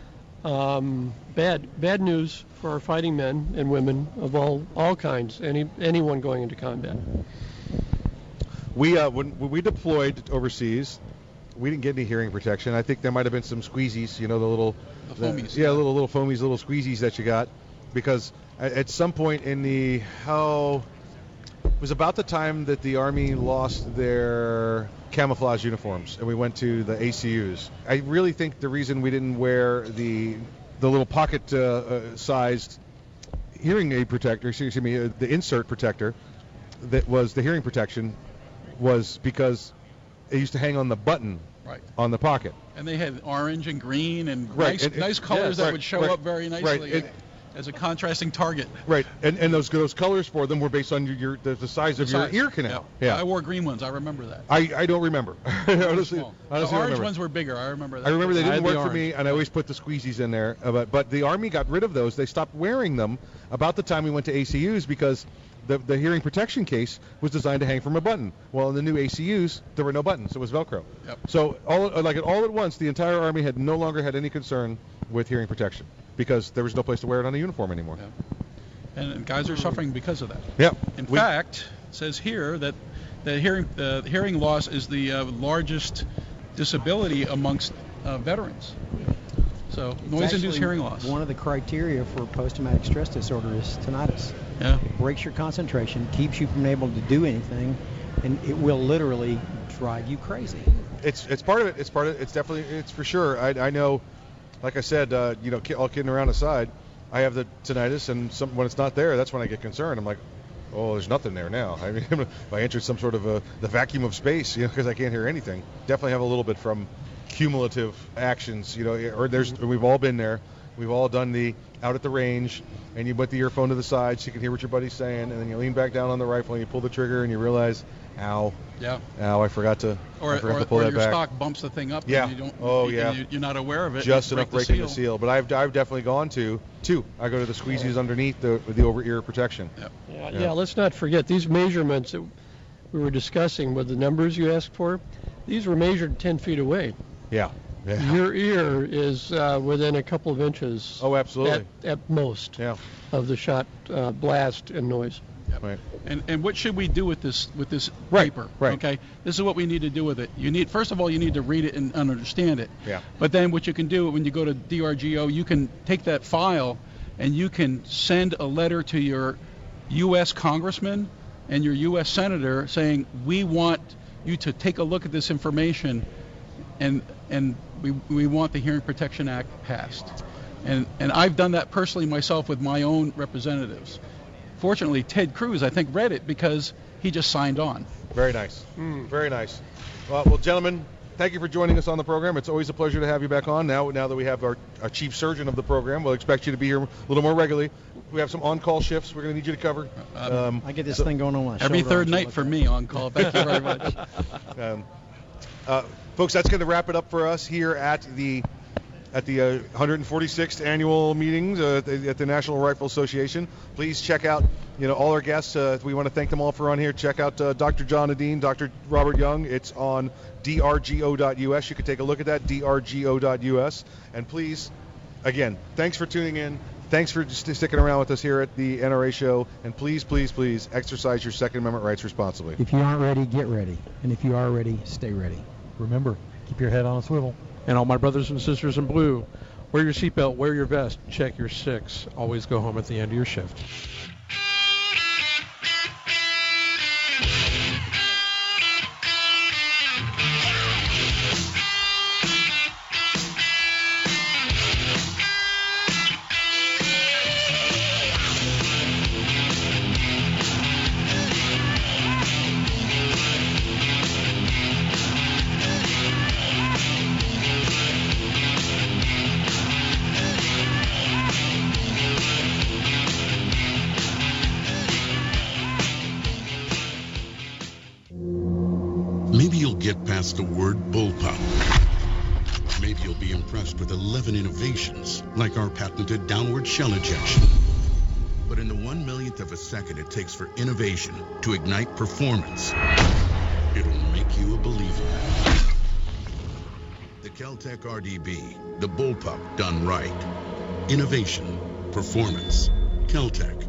Um, bad bad news for our fighting men and women of all all kinds. Any anyone going into combat. We uh, when, when we deployed overseas, we didn't get any hearing protection. I think there might have been some squeezies, you know, the little The foamies, yeah, little little foamies, little squeezies that you got, because at, some point in the how it was about the time that the army lost their camouflage uniforms and we went to the ACUs. I really think the reason we didn't wear the the little pocket uh, uh, sized hearing aid protector, excuse me, uh, the insert protector that was the hearing protection was because it used to hang on the button Right. on the pocket. And they had orange and green and Right, nice, and- nice colors yes, that right, would show right, up very right, nicely and- as a contrasting target. Right, and and those those colors for them were based on your, your the, the size The of your ear canal. Yeah. I wore green ones. I remember that. I, I don't remember. honestly, honestly, the I orange remember. ones were bigger. I remember that. I remember they didn't work the for me, and I always put the squeezies in there. uh, But, but the Army got rid of those. They stopped wearing them about the time we went to ACUs because the, the hearing protection case was designed to hang from a button. Well, in the new ACUs, there were no buttons. It was Velcro. Yep. So all like all at once, the entire Army had no longer had any concern with hearing protection because there was no place to wear it on a uniform anymore. and, and guys are suffering because of that. Yep. In We- fact, it says here that the hearing the hearing loss is the uh, largest disability amongst uh, veterans. So noise-induced hearing loss. One of the criteria for post-traumatic stress disorder is tinnitus. Yeah. It breaks your concentration, keeps you from able to do anything, and it will literally drive you crazy. it's it's part of it. It's part of it. it's definitely it's for sure. I, I know, like I said, uh, you know, all kidding around aside, I have the tinnitus, and some, when it's not there, that's when I get concerned. I'm like, oh, there's nothing there now. I mean, if I entered some sort of a the vacuum of space, you know, because I can't hear anything. Definitely have a little bit from cumulative actions, you know, or there's we've all been there We've all done the out at the range, and you put the earphone to the side so you can hear what your buddy's saying, and then you lean back down on the rifle and you pull the trigger and you realize, ow, Yeah. ow, I forgot to, Or, I forgot or, to pull or that your back. stock bumps the thing up Yeah. and you don't Oh, and yeah. you- you're not aware of it. Just you enough break breaking the seal. But I've, I've definitely gone to two. I go to the squeezies underneath the the over ear protection. Yeah, yeah, let's not forget these measurements that we were discussing with the numbers you asked for. These were measured 10 feet away. Yeah. Yeah. Your ear is uh, within a couple of inches. Oh, absolutely. At, at most. Yeah. Of the shot uh, blast and noise. Right. And and what should we do with this with this Right, paper? right. Okay. This is what we need to do with it. You need first of all you need to read it and, and understand it. Yeah. But then what you can do when you go to DRGO, you can take that file and you can send a letter to your U.S. congressman and your U.S. senator saying we want you to take a look at this information and and we, we want the Hearing Protection Act passed. And and I've done that personally myself with my own representatives. Fortunately, Ted Cruz I think read it because he just signed on. Very nice. Very nice. Well, well, gentlemen, thank you for joining us on the program. It's always a pleasure to have you back on. Now, now that we have our, our chief surgeon of the program, we'll expect you to be here a little more regularly. We have some on-call shifts we're going to need you to cover. Um, I get this so- thing going on my Every third night for me on call. Thank you very much. Um, uh, folks, that's going to wrap it up for us here at the at the uh, 146th annual meetings uh, at the- at the National Rifle Association. Please check out, you know, all our guests. Uh, we want to thank them all for on here. Check out uh, Dr. John Adine, Dr. Robert Young. It's on drgo.us. You can take a look at that, drgo.us. And please, again, thanks for tuning in. Thanks for sticking around with us here at the NRA show. And please, please, please exercise your Second Amendment rights responsibly. If you aren't ready, get ready. And if you are ready, stay ready. Remember, keep your head on a swivel. And all my brothers and sisters in blue, wear your seatbelt, wear your vest, check your six. Always go home at the end of your shift. Patented downward shell ejection. But in the one millionth of a second it takes for innovation to ignite performance, it'll make you a believer. The Keltec RDB, the bullpup done right. Innovation, performance, Keltec.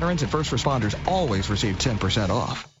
and first responders always receive 10% off.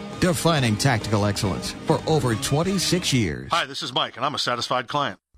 Defining tactical excellence for over 26 years. Hi, this is Mike, and I'm a satisfied client.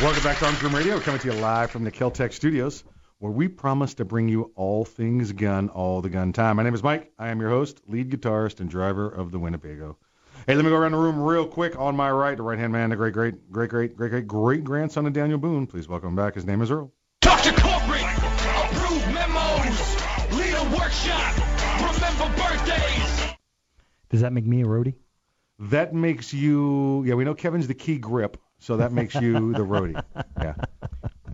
Welcome back to Arms Room Radio, coming to you live from the Keltec studios, where we promise to bring you all things gun all the gun time. My name is Mike. I am your host, lead guitarist, and driver of the Winnebago. Hey, let me go around the room real quick. On my right, the right hand man, the great, great, great, great, great, great, great grandson of Daniel Boone. Please welcome back. His name is Earl. Dr. Corporate, approved memos, lead a workshop, remember birthdays. Does that make me a roadie? That makes you, yeah, we know Kevin's the key grip, so that makes you the roadie. Yeah.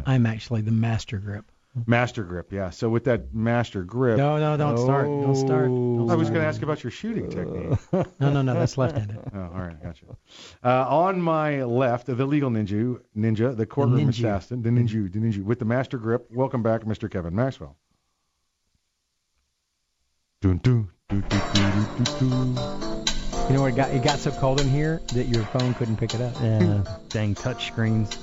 I'm actually the master grip. Master grip, yeah. So with that master grip. No, no, don't start. Don't start. Don't I was start. going to ask about your shooting technique. No, no, no, that's left-handed. Oh, all right, gotcha. Uh, on my left, the legal ninja, ninja, the courtroom ninja. assassin, the ninja, the ninja, with the master grip. Welcome back, Mr. Kevin Maxwell. Dun, dun, dun, dun, dun, dun, dun, dun. You know what? It got, it got so cold in here that your phone couldn't pick it up. Yeah, dang touch screens.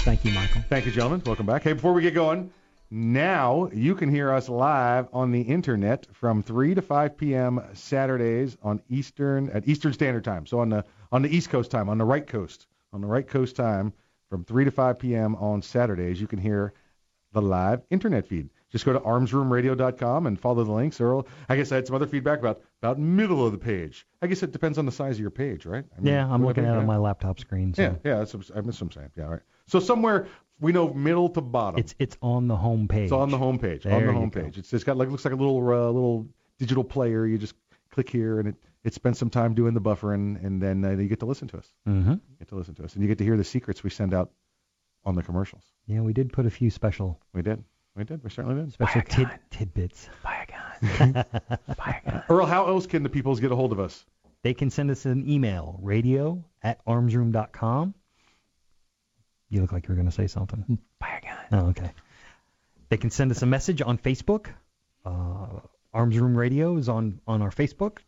Thank you, Michael. Thank you, gentlemen. Welcome back. Hey, before we get going, now you can hear us live on the internet from 3 to 5 p.m. Saturdays on Eastern at Eastern Standard Time. So on the on the East Coast time, on the right coast, on the right coast time, from 3 to 5 p.m. on Saturdays, you can hear the live internet feed. Just go to armsroomradio.com and follow the links. Earl, I guess I had some other feedback about about middle of the page. I guess it depends on the size of your page, right? I mean, Yeah, I'm looking at it on my laptop screen. So Yeah, yeah, that's what, I miss what I'm saying. Yeah, all right. So somewhere we know middle to bottom. It's it's on the home page. It's on the home page. on the home page. It's it's got like looks like a little uh, little digital player. You just click here and it it spends some time doing the buffering and then uh, you get to listen to us. Mm-hmm. You get to listen to us and you get to hear the secrets we send out on the commercials. Yeah, we did put a few special We did. We did. We certainly did. special tid, tidbits. Buy a gun. Buy a gun. Earl, how else can the peoples get a hold of us? They can send us an email, radio at armsroom.com. You look like you were going to say something. Buy a gun. Oh, okay. They can send us a message on Facebook. Uh, Arms Room Radio is on, on our Facebook.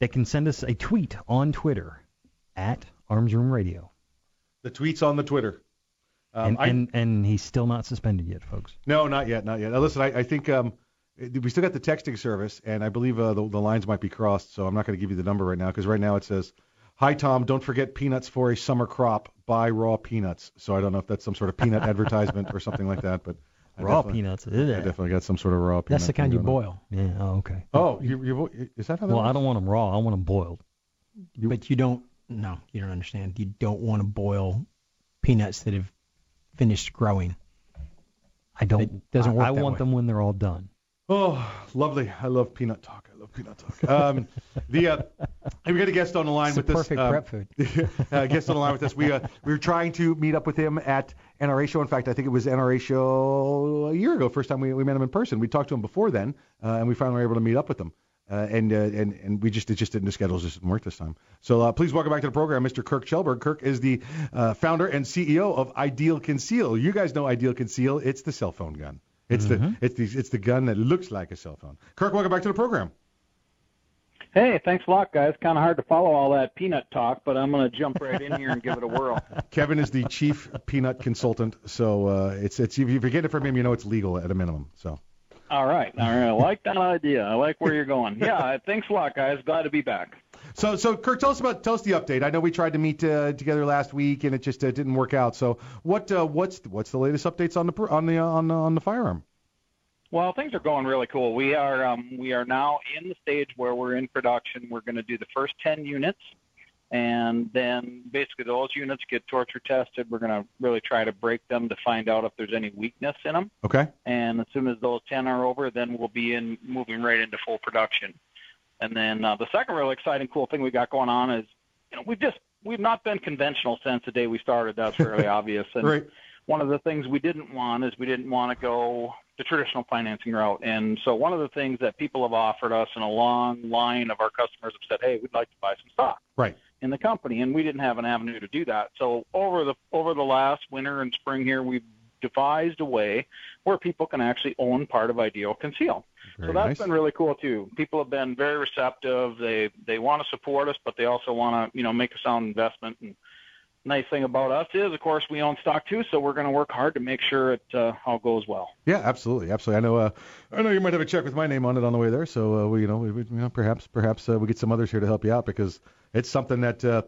They can send us a tweet on Twitter at Arms Room Radio. The tweets on the Twitter. Um, and, I, and, and he's still not suspended yet, folks. no, not yet, not yet. Now, listen, I, I think um, we still got the texting service, and I believe uh, the, the lines might be crossed, so I'm not going to give you the number right now because right now it says, "Hi Tom, don't forget peanuts for a summer crop. Buy raw peanuts." So I don't know if that's some sort of peanut advertisement or something like that, but I Raw definitely- peanuts. I definitely got some sort of raw peanut. That's the kind you thing going boil. Yeah. Oh, okay. Oh, you, you, is that how that Well, I don't want them raw. I want them boiled. But you don't. No, you don't understand. You don't want to boil peanuts that have finished growing. I don't. It doesn't I, work I that want way. them when they're all done. Oh, lovely. I love peanut talk. I love peanut talk. Um, the uh, we got a guest on the line It's with the us. perfect um, prep food. uh, guest on the line with us. We uh, we were trying to meet up with him at NRA show. In fact, I think it was NRA show a year ago. First time we, we met him in person. We talked to him before then, uh, and we finally were able to meet up with him. Uh, and uh, and and we just it just didn't the schedules just didn't work this time. So uh, please welcome back to the program, Mr. Kirk Kjellberg. Kirk is the uh, founder and CEO of Ideal Conceal. You guys know Ideal Conceal. It's the cell phone gun. It's the it's the it's the gun that looks like a cell phone. Kirk, welcome back to the program. Hey, thanks a lot, guys. Kind of hard to follow all that peanut talk, but I'm going to jump right in here and give it a whirl. Kevin is the chief peanut consultant, so uh, it's it's if you get it from him, you know it's legal at a minimum. So All right, all right. I like that idea. I like where you're going. Yeah, thanks a lot, guys. Glad to be back. so so Kirk, tell us about tell us the update. I know we tried to meet uh, together last week and it just uh, didn't work out. So what uh, what's what's the latest updates on the on the uh, on the, on the firearm? Well, things are going really cool. We are um, we are now in the stage where we're in production. We're going to do the first 10 units, and then basically those units get torture tested. We're going to really try to break them to find out if there's any weakness in them. Okay. And as soon as those 10 are over, then we'll be in moving right into full production. And then uh, the second really exciting, cool thing we got going on is, you know, we've just we've not been conventional since the day we started. That's fairly obvious. And Right. one of the things we didn't want is we didn't want to go the traditional financing route. And so one of the things that people have offered us and a long line of our customers have said, hey, we'd like to buy some stock Right. In the company, and we didn't have an avenue to do that. So over the over the last winter and spring here, we've devised a way where people can actually own part of Ideal Conceal. Very so that's nice. been really cool too. People have been very receptive. They they want to support us, but they also want to you know make a sound investment. And nice thing about us is, of course, we own stock too, so we're going to work hard to make sure it uh, all goes well. Yeah, absolutely, absolutely. I know. Uh, I know you might have a check with my name on it on the way there, so uh, we, you know, we, we, you know, perhaps, perhaps uh, we get some others here to help you out because it's something that. Uh,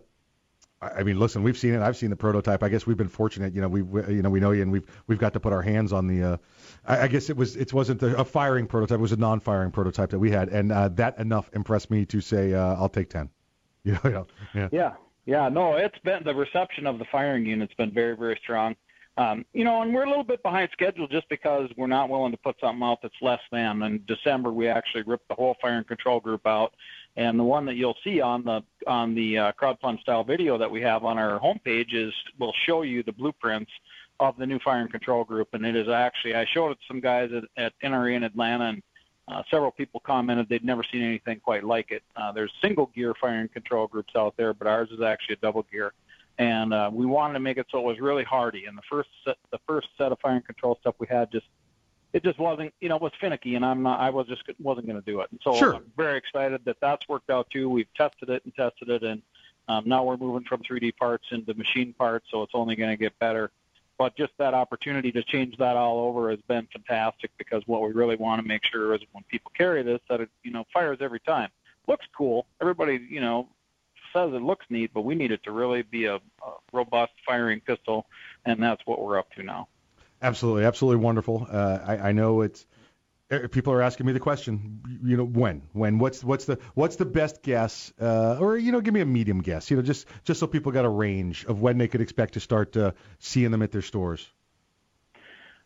I mean, listen, we've seen it. I've seen the prototype. I guess we've been fortunate. You know, we, we you know, we know you, and we've we've got to put our hands on the. Uh, I, I guess it was it wasn't a, a firing prototype. It was a non-firing prototype that we had, and uh, that enough impressed me to say uh, I'll take ten. You know, you know, yeah. Yeah, yeah. No, it's been the reception of the firing unit's been very, very strong. Um, you know, and we're a little bit behind schedule just because we're not willing to put something out that's less than. In December, we actually ripped the whole fire and control group out, and the one that you'll see on the on the uh, crowdfund style video that we have on our homepage is will show you the blueprints of the new fire and control group, and it is actually I showed it to some guys at, at NRA in Atlanta, and uh, several people commented they'd never seen anything quite like it. Uh, there's single gear fire and control groups out there, but ours is actually a double gear. And uh, we wanted to make it so it was really hardy. And the first set, the first set of fire and control stuff we had just it just wasn't you know it was finicky, and I'm not I was just wasn't going to do it. And so Sure. I'm very excited that that's worked out too. We've tested it and tested it, and um, now we're moving from 3D parts into machine parts, so it's only going to get better but just that opportunity to change that all over has been fantastic because what we really want to make sure is when people carry this that it you know fires every time looks cool everybody you know says it looks neat but we need it to really be a, a robust firing pistol and that's what we're up to now Absolutely, absolutely wonderful. Uh, I, I know it's. Uh, People are asking me the question, you know, when, when, what's, what's the, what's the best guess, uh, or you know, give me a medium guess, you know, just, just so people got a range of when they could expect to start uh, seeing them at their stores.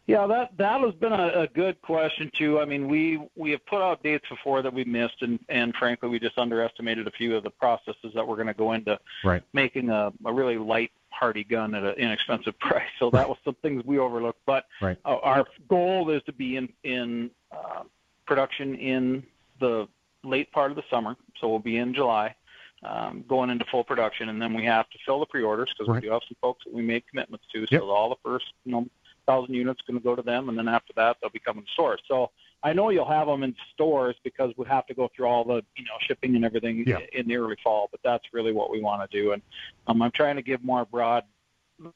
Yeah, that that has been a, a good question too. I mean, we we have put out dates before that we missed, and and frankly, we just underestimated a few of the processes that we're going to go into Right. making a, a really light, hardy gun at an inexpensive price. So that was some things we overlooked. But Right. uh, our goal is to be in in uh, production in the late part of the summer. So we'll be in July, um, going into full production, and then we have to fill the pre-orders because Right. we do have some folks that we made commitments to. Yep. So all the first, you know, thousand units going to go to them, and then after that they'll be coming to stores. So I know you'll have them in stores because we have to go through all the you know shipping and everything Yeah. in the early fall. But that's really what we want to do, and um, I'm trying to give more broad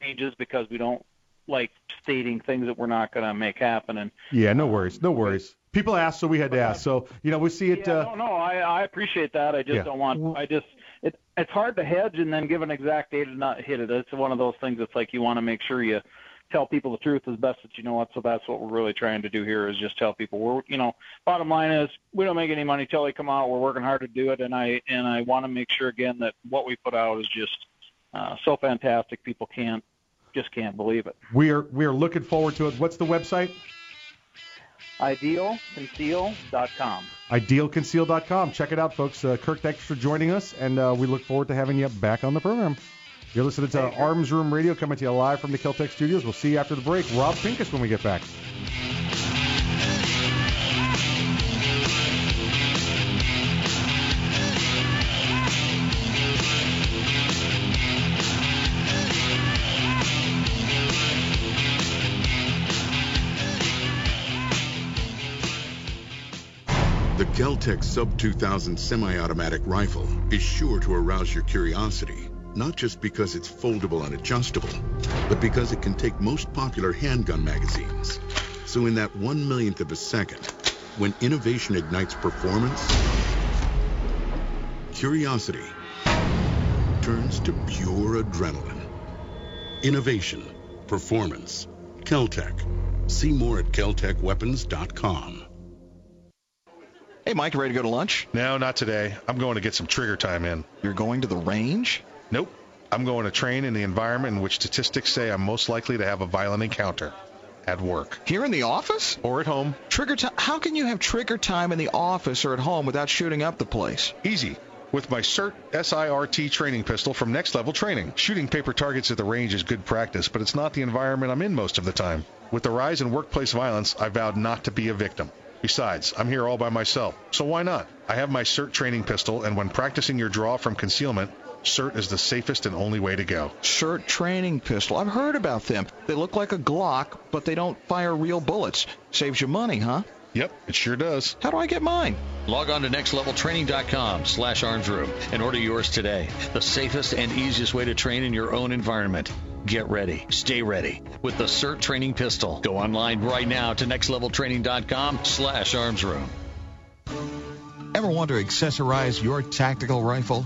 ranges because we don't like stating things that we're not going to make happen. And Yeah, no worries, no worries. People ask, so we had to ask. So you know, we see it. yeah, uh, no, no, I, I appreciate that. I just Yeah. don't want. I just it, it's hard to hedge and then give an exact date and not hit it. It's one of those things. It's like you want to make sure you tell people the truth as best that you know what. So that's what we're really trying to do here is just tell people we're you know bottom line is we don't make any money till they come out. We're working hard to do it, and I and I want to make sure again that what we put out is just uh, so fantastic. People can't just can't believe it. we are we are looking forward to it. What's the website? Idealconceal.com. Idealconceal.com. Check it out, folks. Uh, Kirk, thanks for joining us, and uh, we look forward to having you back on the program. You're listening to Arms Room Radio coming to you live from the Keltec studios. We'll see you after the break. Rob Pincus when we get back. The Keltec Sub 2000 semi-automatic rifle is sure to arouse your curiosity, not just because it's foldable and adjustable, but because it can take most popular handgun magazines. So in that one millionth of a second, when innovation ignites performance, curiosity turns to pure adrenaline. Innovation, performance, Keltec. See more at keltecweapons.com. Hey, Mike, ready to go to lunch? No, not today. I'm going to get some trigger time in. You're going to the range? Nope. I'm going to train in the environment in which statistics say I'm most likely to have a violent encounter. At work. Here in the office? Or at home. Trigger time? How can you have trigger time in the office or at home without shooting up the place? Easy. With my CERT SIRT training pistol from Next Level Training. Shooting paper targets at the range is good practice, but it's not the environment I'm in most of the time. With the rise in workplace violence, I vowed not to be a victim. Besides, I'm here all by myself, so why not? I have my SIRT training pistol, and when practicing your draw from concealment, SIRT is the safest and only way to go. SIRT training pistol. I've heard about them. They look like a Glock, but they don't fire real bullets. Saves you money, huh? Yep, it sure does. How do I get mine? Log on to nextleveltraining.com slash armsroom and order yours today. The safest and easiest way to train in your own environment. Get ready. Stay ready with the SIRT training pistol. Go online right now to nextleveltraining.com slash armsroom. Ever want to accessorize your tactical rifle?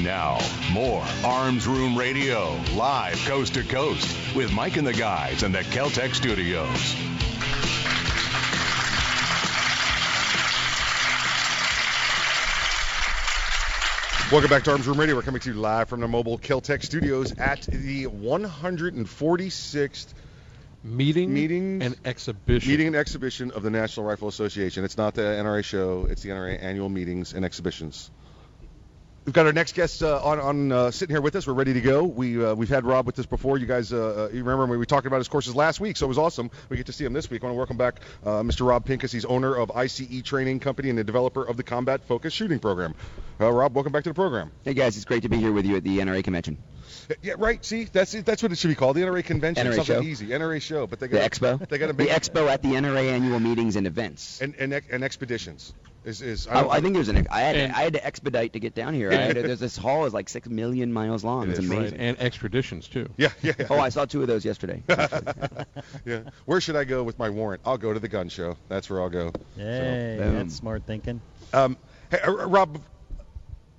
Now, more Arms Room Radio, live coast to coast, with Mike and the guys in the Keltec studios. Welcome back to Arms Room Radio. We're coming to you live from the mobile Keltec studios at the 146th meeting, meeting and exhibition. Meeting and exhibition of the National Rifle Association. It's not the NRA show; it's the NRA annual meetings and exhibitions. We've got our next guest uh, on, on uh, sitting here with us. We're ready to go. We uh, we've had Rob with us before. You guys, uh, uh, you remember when we talked about his courses last week? So it was awesome. We get to see him this week. I want to welcome back uh, Mr. Rob Pincus. He's owner of ICE Training Company and the developer of the Combat Focus Shooting Program. Rob, welcome back to the program. Hey guys, it's great to be here with you at the NRA convention. Yeah, right. See, that's. That's what it should be called. The NRA convention. NRA Something show. easy. NRA show. But they got The got expo. They got to the expo at the NRA annual meetings and events. and and, and expeditions. Is is Oh, I think there's an. I had, And- to, I had to expedite to get down here. I had there's this hall is like six million miles long. it's amazing. And extraditions too. Yeah, yeah. Oh, I saw two of those yesterday. yeah. Where should I go with my warrant? I'll go to the gun show. That's where I'll go. Yay, So, that's smart thinking. Um, hey, uh, Rob,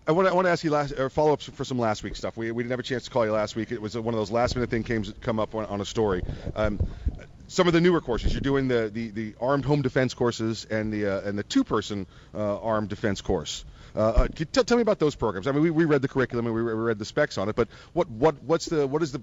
I want to I want to ask you last or follow ups for some last week stuff. We, we didn't have a chance to call you last week. It was one of those last minute things came come up on, on a story. Um, some of the newer courses you're doing the, the, the armed home defense courses and the uh, and the two person uh, armed defense course. Uh, uh, can tell, me about those programs. I mean, we, we read the curriculum and we read the specs on it, but what what what's the what is the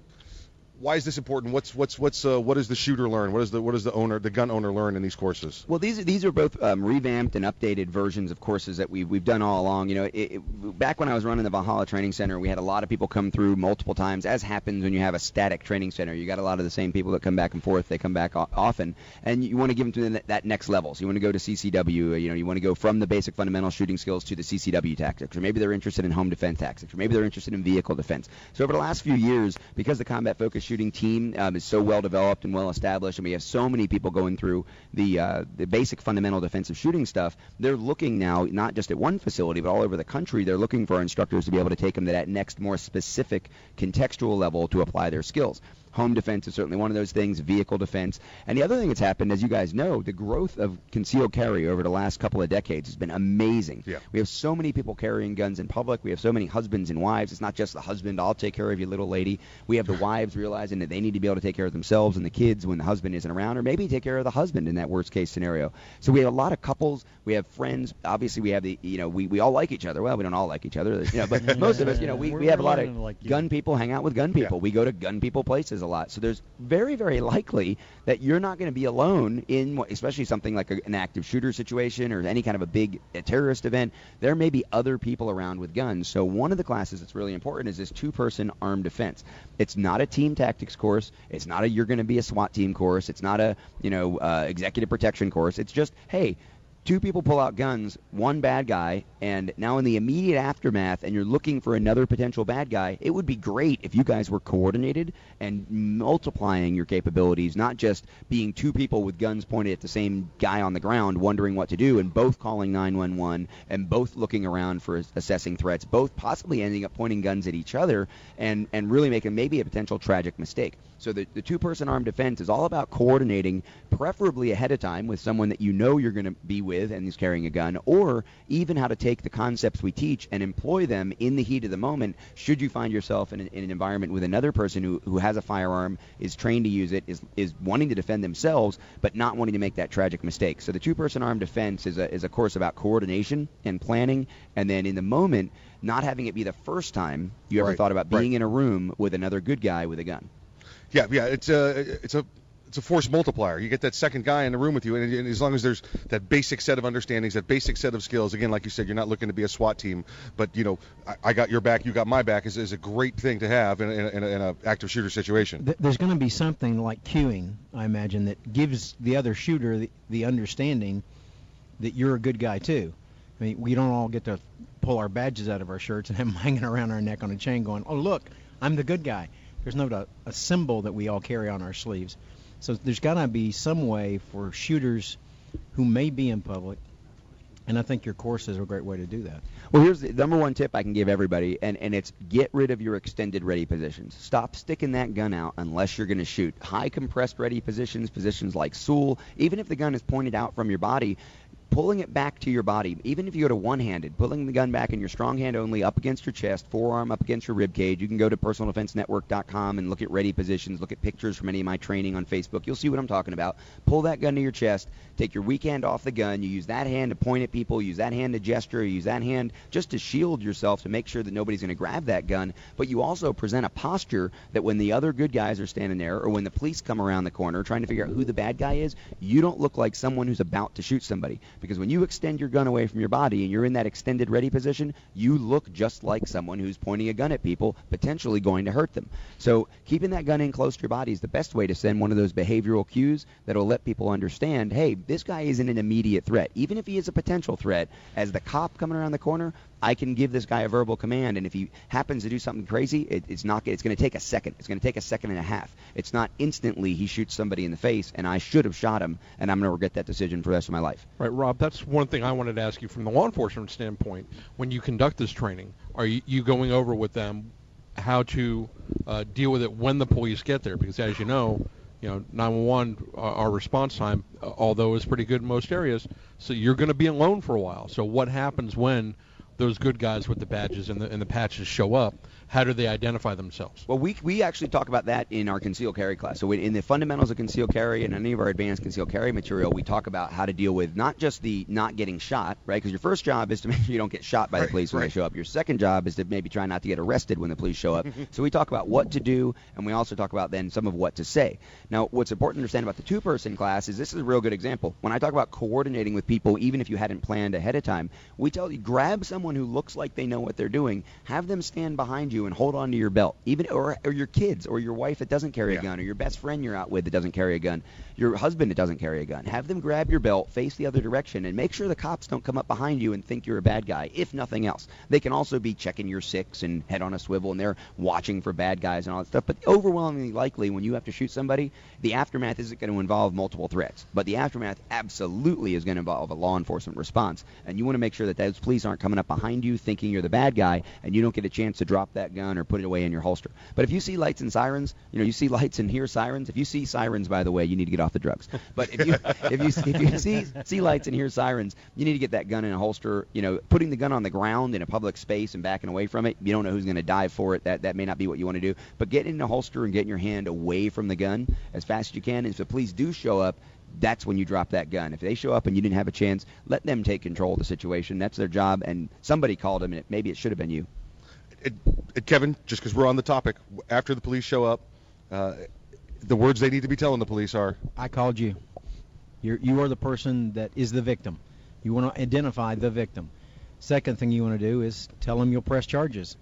why is this important? What's what's what's uh, what does the shooter learn? What is the what does the owner the gun owner learn in these courses? Well, these these are both um, revamped and updated versions of courses that we've we've done all along. You know, it, it, back when I was running the Valhalla Training Center, we had a lot of people come through multiple times, as happens when you have a static training center. You got a lot of the same people that come back and forth. They come back o- often, and you want to give them to the, that next level. So you want to go to CCW. You know, you want to go from the basic fundamental shooting skills to the CCW tactics, or maybe they're interested in home defense tactics, or maybe they're interested in vehicle defense. So over the last few years, because the combat focus shooting team um, is so well developed and well established, and we have so many people going through the uh, the basic fundamental defensive shooting stuff, they're looking now not just at one facility but all over the country. They're looking for instructors to be able to take them to that next more specific contextual level to apply their skills. Home defense is certainly one of those things, vehicle defense. And the other thing that's happened, as you guys know, the growth of concealed carry over the last couple of decades has been amazing. Yeah. We have so many people carrying guns in public. We have so many husbands and wives. It's not just the husband, I'll take care of you, little lady. We have the wives realizing that they need to be able to take care of themselves and the kids when the husband isn't around, or maybe take care of the husband in that worst case scenario. So we have a lot of couples. We have friends. Obviously, we have the, you know, we, we all like each other. Well, we don't all like each other, you know, but most of us, you know, we, We're- have a lot of like gun people hang out with gun people. We go to gun people places a lot. So there's very, very likely that you're not going to be alone in, especially something like a, an active shooter situation or any kind of a big uh, terrorist event. There may be other people around with guns. So one of the classes that's really important is this two-person armed defense. It's not a team tactics course. It's not a you're going to be a SWAT team course. It's not a you know uh, executive protection course. It's just hey two people pull out guns, one bad guy, and now in the immediate aftermath, and you're looking for another potential bad guy, it would be great if you guys were coordinated and multiplying your capabilities, not just being two people with guns pointed at the same guy on the ground, wondering what to do, and both calling 911, and both looking around for assessing threats, both possibly ending up pointing guns at each other, and, and really making maybe a potential tragic mistake. So the, the two-person armed defense is all about coordinating, preferably ahead of time, with someone that you know you're going to be with and is carrying a gun, or even how to take the concepts we teach and employ them in the heat of the moment. Should you find yourself in an, in an environment with another person who, who has a firearm, is trained to use it, is is wanting to defend themselves, but not wanting to make that tragic mistake. So the two-person armed defense is a is a course about coordination and planning, and then in the moment, not having it be the first time you ever Right, thought about right. being in a room with another good guy with a gun. Yeah, yeah, it's a it's a it's a force multiplier. You get that second guy in the room with you, and, and as long as there's that basic set of understandings, that basic set of skills, again, like you said, you're not looking to be a SWAT team, but you know, I, I got your back, you got my back, is, is a great thing to have in, in, in, a, in a active shooter situation. There's going to be something like queuing, I imagine, that gives the other shooter the, the understanding that you're a good guy too. I mean, we don't all get to pull our badges out of our shirts and have them hanging around our neck on a chain, going, "Oh, look, I'm the good guy." There's no a, a symbol that we all carry on our sleeves. So there's got to be some way for shooters who may be in public, and I think your course is a great way to do that. Well, here's the number one tip I can give everybody, and, and it's get rid of your extended ready positions. Stop sticking that gun out unless you're going to shoot. High compressed ready positions, positions like Sul, even if the gun is pointed out from your body, pulling it back to your body, even if you go to one-handed, pulling the gun back in your strong hand only up against your chest, forearm up against your rib cage. You can go to personaldefensenetwork.com and look at ready positions, look at pictures from any of my training on Facebook. You'll see what I'm talking about. Pull that gun to your chest, take your weak hand off the gun. You use that hand to point at people, use that hand to gesture, use that hand just to shield yourself to make sure that nobody's going to grab that gun. But you also present a posture that when the other good guys are standing there or when the police come around the corner trying to figure out who the bad guy is, you don't look like someone who's about to shoot somebody. Because when you extend your gun away from your body and you're in that extended ready position, you look just like someone who's pointing a gun at people, potentially going to hurt them. So keeping that gun in close to your body is the best way to send one of those behavioral cues that'll let people understand, hey, this guy isn't an immediate threat. Even if he is a potential threat, as the cop coming around the corner, I can give this guy a verbal command, and if he happens to do something crazy, it, it's not. It's going to take a second. It's going to take a second and a half. It's not instantly he shoots somebody in the face, and I should have shot him, and I'm going to regret that decision for the rest of my life. Right, Rob. That's one thing I wanted to ask you from the law enforcement standpoint. When you conduct this training, are you, you going over with them how to uh, deal with it when the police get there? Because as you know, you know 911 uh, our response time, uh, although is pretty good in most areas, so you're going to be alone for a while. So what happens when those good guys with the badges and the and the patches show up? How do they identify themselves? Well, we we actually talk about that in our concealed carry class. So in the fundamentals of concealed carry and any of our advanced concealed carry material, we talk about how to deal with not just the not getting shot, right? Because your first job is to make sure you don't get shot by the police when right. they show up. Your second job is to maybe try not to get arrested when the police show up. so we talk about what to do, and we also talk about then some of what to say. Now, what's important to understand about the two-person class is this is a real good example. When I talk about coordinating with people, even if you hadn't planned ahead of time, we tell you grab someone who looks like they know what they're doing, have them stand behind you and hold on to your belt, even or, or your kids or your wife that doesn't carry a gun or your best friend you're out with that doesn't carry a gun, your husband that doesn't carry a gun. Have them grab your belt, face the other direction, and make sure the cops don't come up behind you and think you're a bad guy. If nothing else, they can also be checking your six and head on a swivel, and they're watching for bad guys and all that stuff. But overwhelmingly likely, when you have to shoot somebody, the aftermath isn't going to involve multiple threats, but the aftermath absolutely is going to involve a law enforcement response. And you want to make sure that those police aren't coming up behind you thinking you're the bad guy, and you don't get a chance to drop that gun or put it away in your holster. But if you see lights and sirens, you know you see lights and hear sirens. If you see sirens, by the way, you need to get off the drugs. But if you if you if you see see lights and hear sirens, you need to get that gun in a holster. You know, putting the gun on the ground in a public space and backing away from it, you don't know who's going to dive for it. That that may not be what you want to do. But get in a holster and getting your hand away from the gun as fast as you can. And if the police do show up, that's when you drop that gun. If they show up and you didn't have a chance, let them take control of the situation. That's their job. And somebody called them, and it, maybe it should have been you. It, it, Kevin, just because we're on the topic, after the police show up, uh, the words they need to be telling the police are, I called you. You're, you are the person that is the victim. You want to identify the victim. Second thing you want to do is tell them you'll press charges,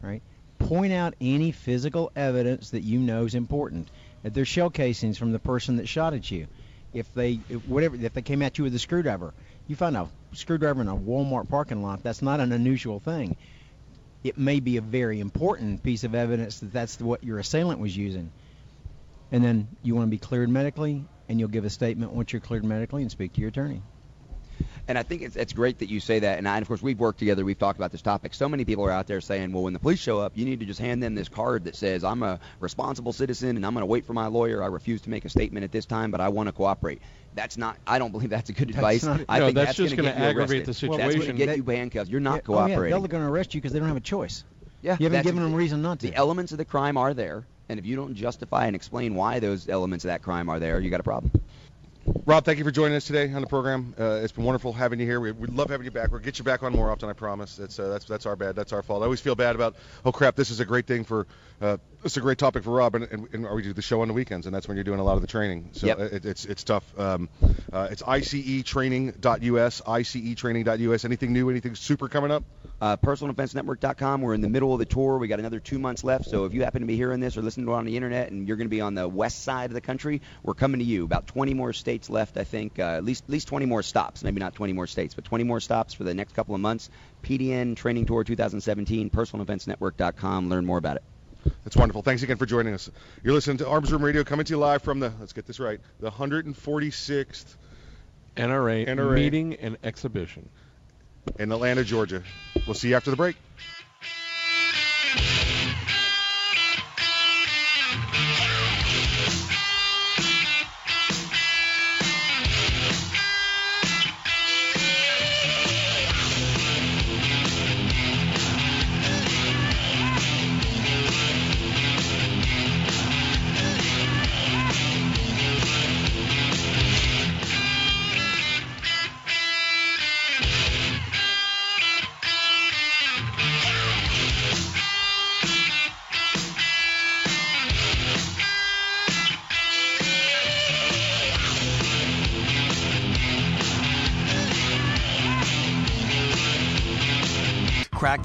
right? Point out any physical evidence that you know is important. If there's shell casings from the person that shot at you, if they if whatever if they came at you with a screwdriver, you find a screwdriver in a Walmart parking lot. That's not an unusual thing. It may be a very important piece of evidence that that's what your assailant was using. And then you want to be cleared medically, and you'll give a statement once you're cleared medically and speak to your attorney. And I think it's, it's great that you say that. And, I, and of course, we've worked together. We've talked about this topic. So many people are out there saying, well, when the police show up, you need to just hand them this card that says, I'm a responsible citizen and I'm going to wait for my lawyer. I refuse to make a statement at this time, but I want to cooperate. That's not. I don't believe that's a good That's advice. not- I No, think that's that's, just going gonna to aggravate the situation. That's going to situation. get you handcuffed. You're not Yeah, oh, yeah, they're going to arrest you because they don't have a choice. Yeah, You haven't given them a reason not to. The elements of the crime are there, and if you don't justify and explain why those elements of that crime are there, you got a problem. Rob, thank you for joining us today on the program. Uh, it's been wonderful having you here. We, we'd love having you back. We'll get you back on more often, I promise. That's uh, that's that's our bad. That's our fault. I always feel bad about, oh crap, this is a great thing for, uh, this is a great topic for Rob, and, and, and we do the show on the weekends, and that's when you're doing a lot of the training. So Yep. it, it's it's tough. Um, uh, it's icetraining.us, icetraining.us. Anything new? Anything super coming up? uh, personaldefensenetwork.com. We're in the middle of the tour. We got another two months left. So if you happen to be hearing this or listening to it on the internet, and you're going to be on the west side of the country, we're coming to you. About 20 more states left, I think. Uh, at least at least 20 more stops. Maybe not 20 more states, but 20 more stops for the next couple of months. PDN Training Tour 2017. Personaldefensenetwork.com. Learn more about it. That's wonderful. Thanks again for joining us. You're listening to Arms Room Radio, coming to you live from the, let's get this right, the 146th NRA, NRA. meeting and exhibition. in Atlanta, Georgia. We'll see you after the break.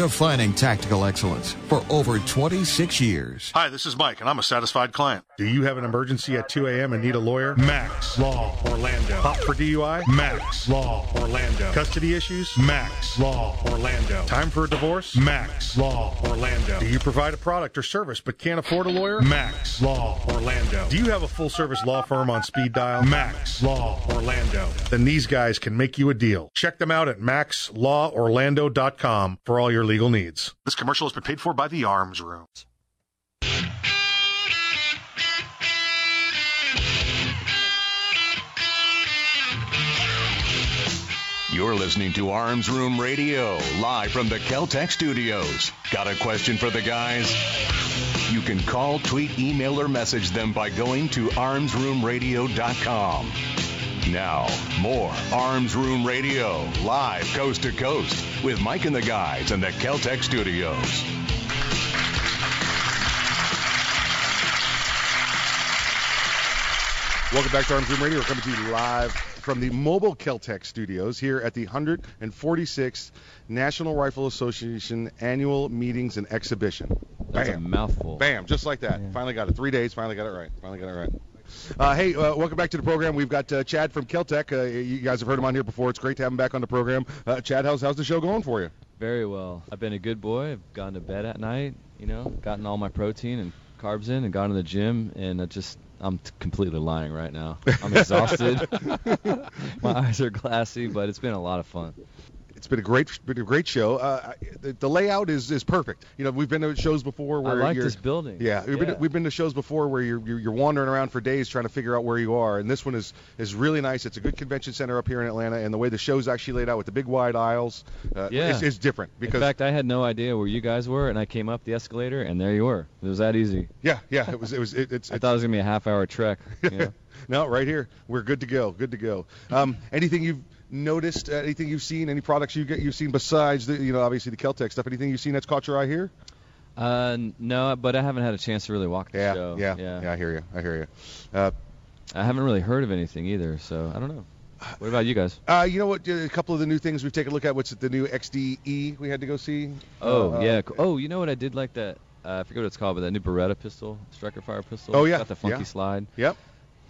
defining tactical excellence for over 26 years. Hi, this is Mike, and I'm a satisfied client. Do you have an emergency at 2 a.m. and need a lawyer? Max Law Orlando. Pop for DUI? Max Law Orlando. Custody issues? Max Law Orlando. Time for a divorce? Max Law Orlando. Do you provide a product or service but can't afford a lawyer? Max Law Orlando. Do you have a full service law firm on speed dial? Max Law Orlando. Then these guys can make you a deal. Check them out at maxlaworlando.com for all your legal needs. This commercial has been paid for by the Arms Room. You're listening to Arms Room Radio, live from the Keltec studios. Got a question for the guys? You can call, tweet, email, or message them by going to armsroomradio.com. Now, more Arms Room Radio, live coast to coast, with Mike and the guys in the Keltec studios. Welcome back to Arms Room Radio. We're coming to you live from the Mobile Keltec studios here at the 146th National Rifle Association Annual Meetings and Exhibition. That's a mouthful. Bam, just like that. Finally got it. Three days, finally got it right. Finally got it right. Uh, hey, uh, welcome back to the program. We've got uh, Chad from Keltec. Uh, you guys have heard him on here before. It's great to have him back on the program. Uh, Chad, how's how's the show going for you? Very well. I've been a good boy. I've gone to bed at night, you know, gotten all my protein and carbs in, and gone to the gym, and I just I'm t- completely lying right now. I'm exhausted. my eyes are glassy, but it's been a lot of fun. It's been a great, been a great show. Uh, the, the layout is, is perfect. You know, we've been to shows before where I like you're, this building. Yeah, we've Yeah. been we've been to shows before where you're, you're you're wandering around for days trying to figure out where you are, and this one is is really nice. It's a good convention center up here in Atlanta, and the way the show's actually laid out with the big wide aisles, uh, Yeah. is, is different because in fact, I had no idea where you guys were, and I came up the escalator, and there you were. It was that easy. yeah, yeah, it was it was it, it's I thought it was gonna be a half-hour trek. You know? no right here we're good to go, good to go. Um, anything you've noticed? Uh, anything you've seen? Any products you get you've seen besides the you know obviously the Keltec stuff? Anything you've seen that's caught your eye here? Uh, no, but I haven't had a chance to really walk the Yeah, show. yeah, yeah, yeah. I hear you. I hear you. Uh, I haven't really heard of anything either, so I don't know. What about you guys? Uh, you know what? A couple of the new things we've taken a look at. What's it, the new XDE we had to go see? Oh Uh, yeah. Oh, you know what I did like that? Uh, I forget what it's called, but that new Beretta pistol, striker fire pistol. Oh, It's yeah, Got the funky yeah. slide. Yep.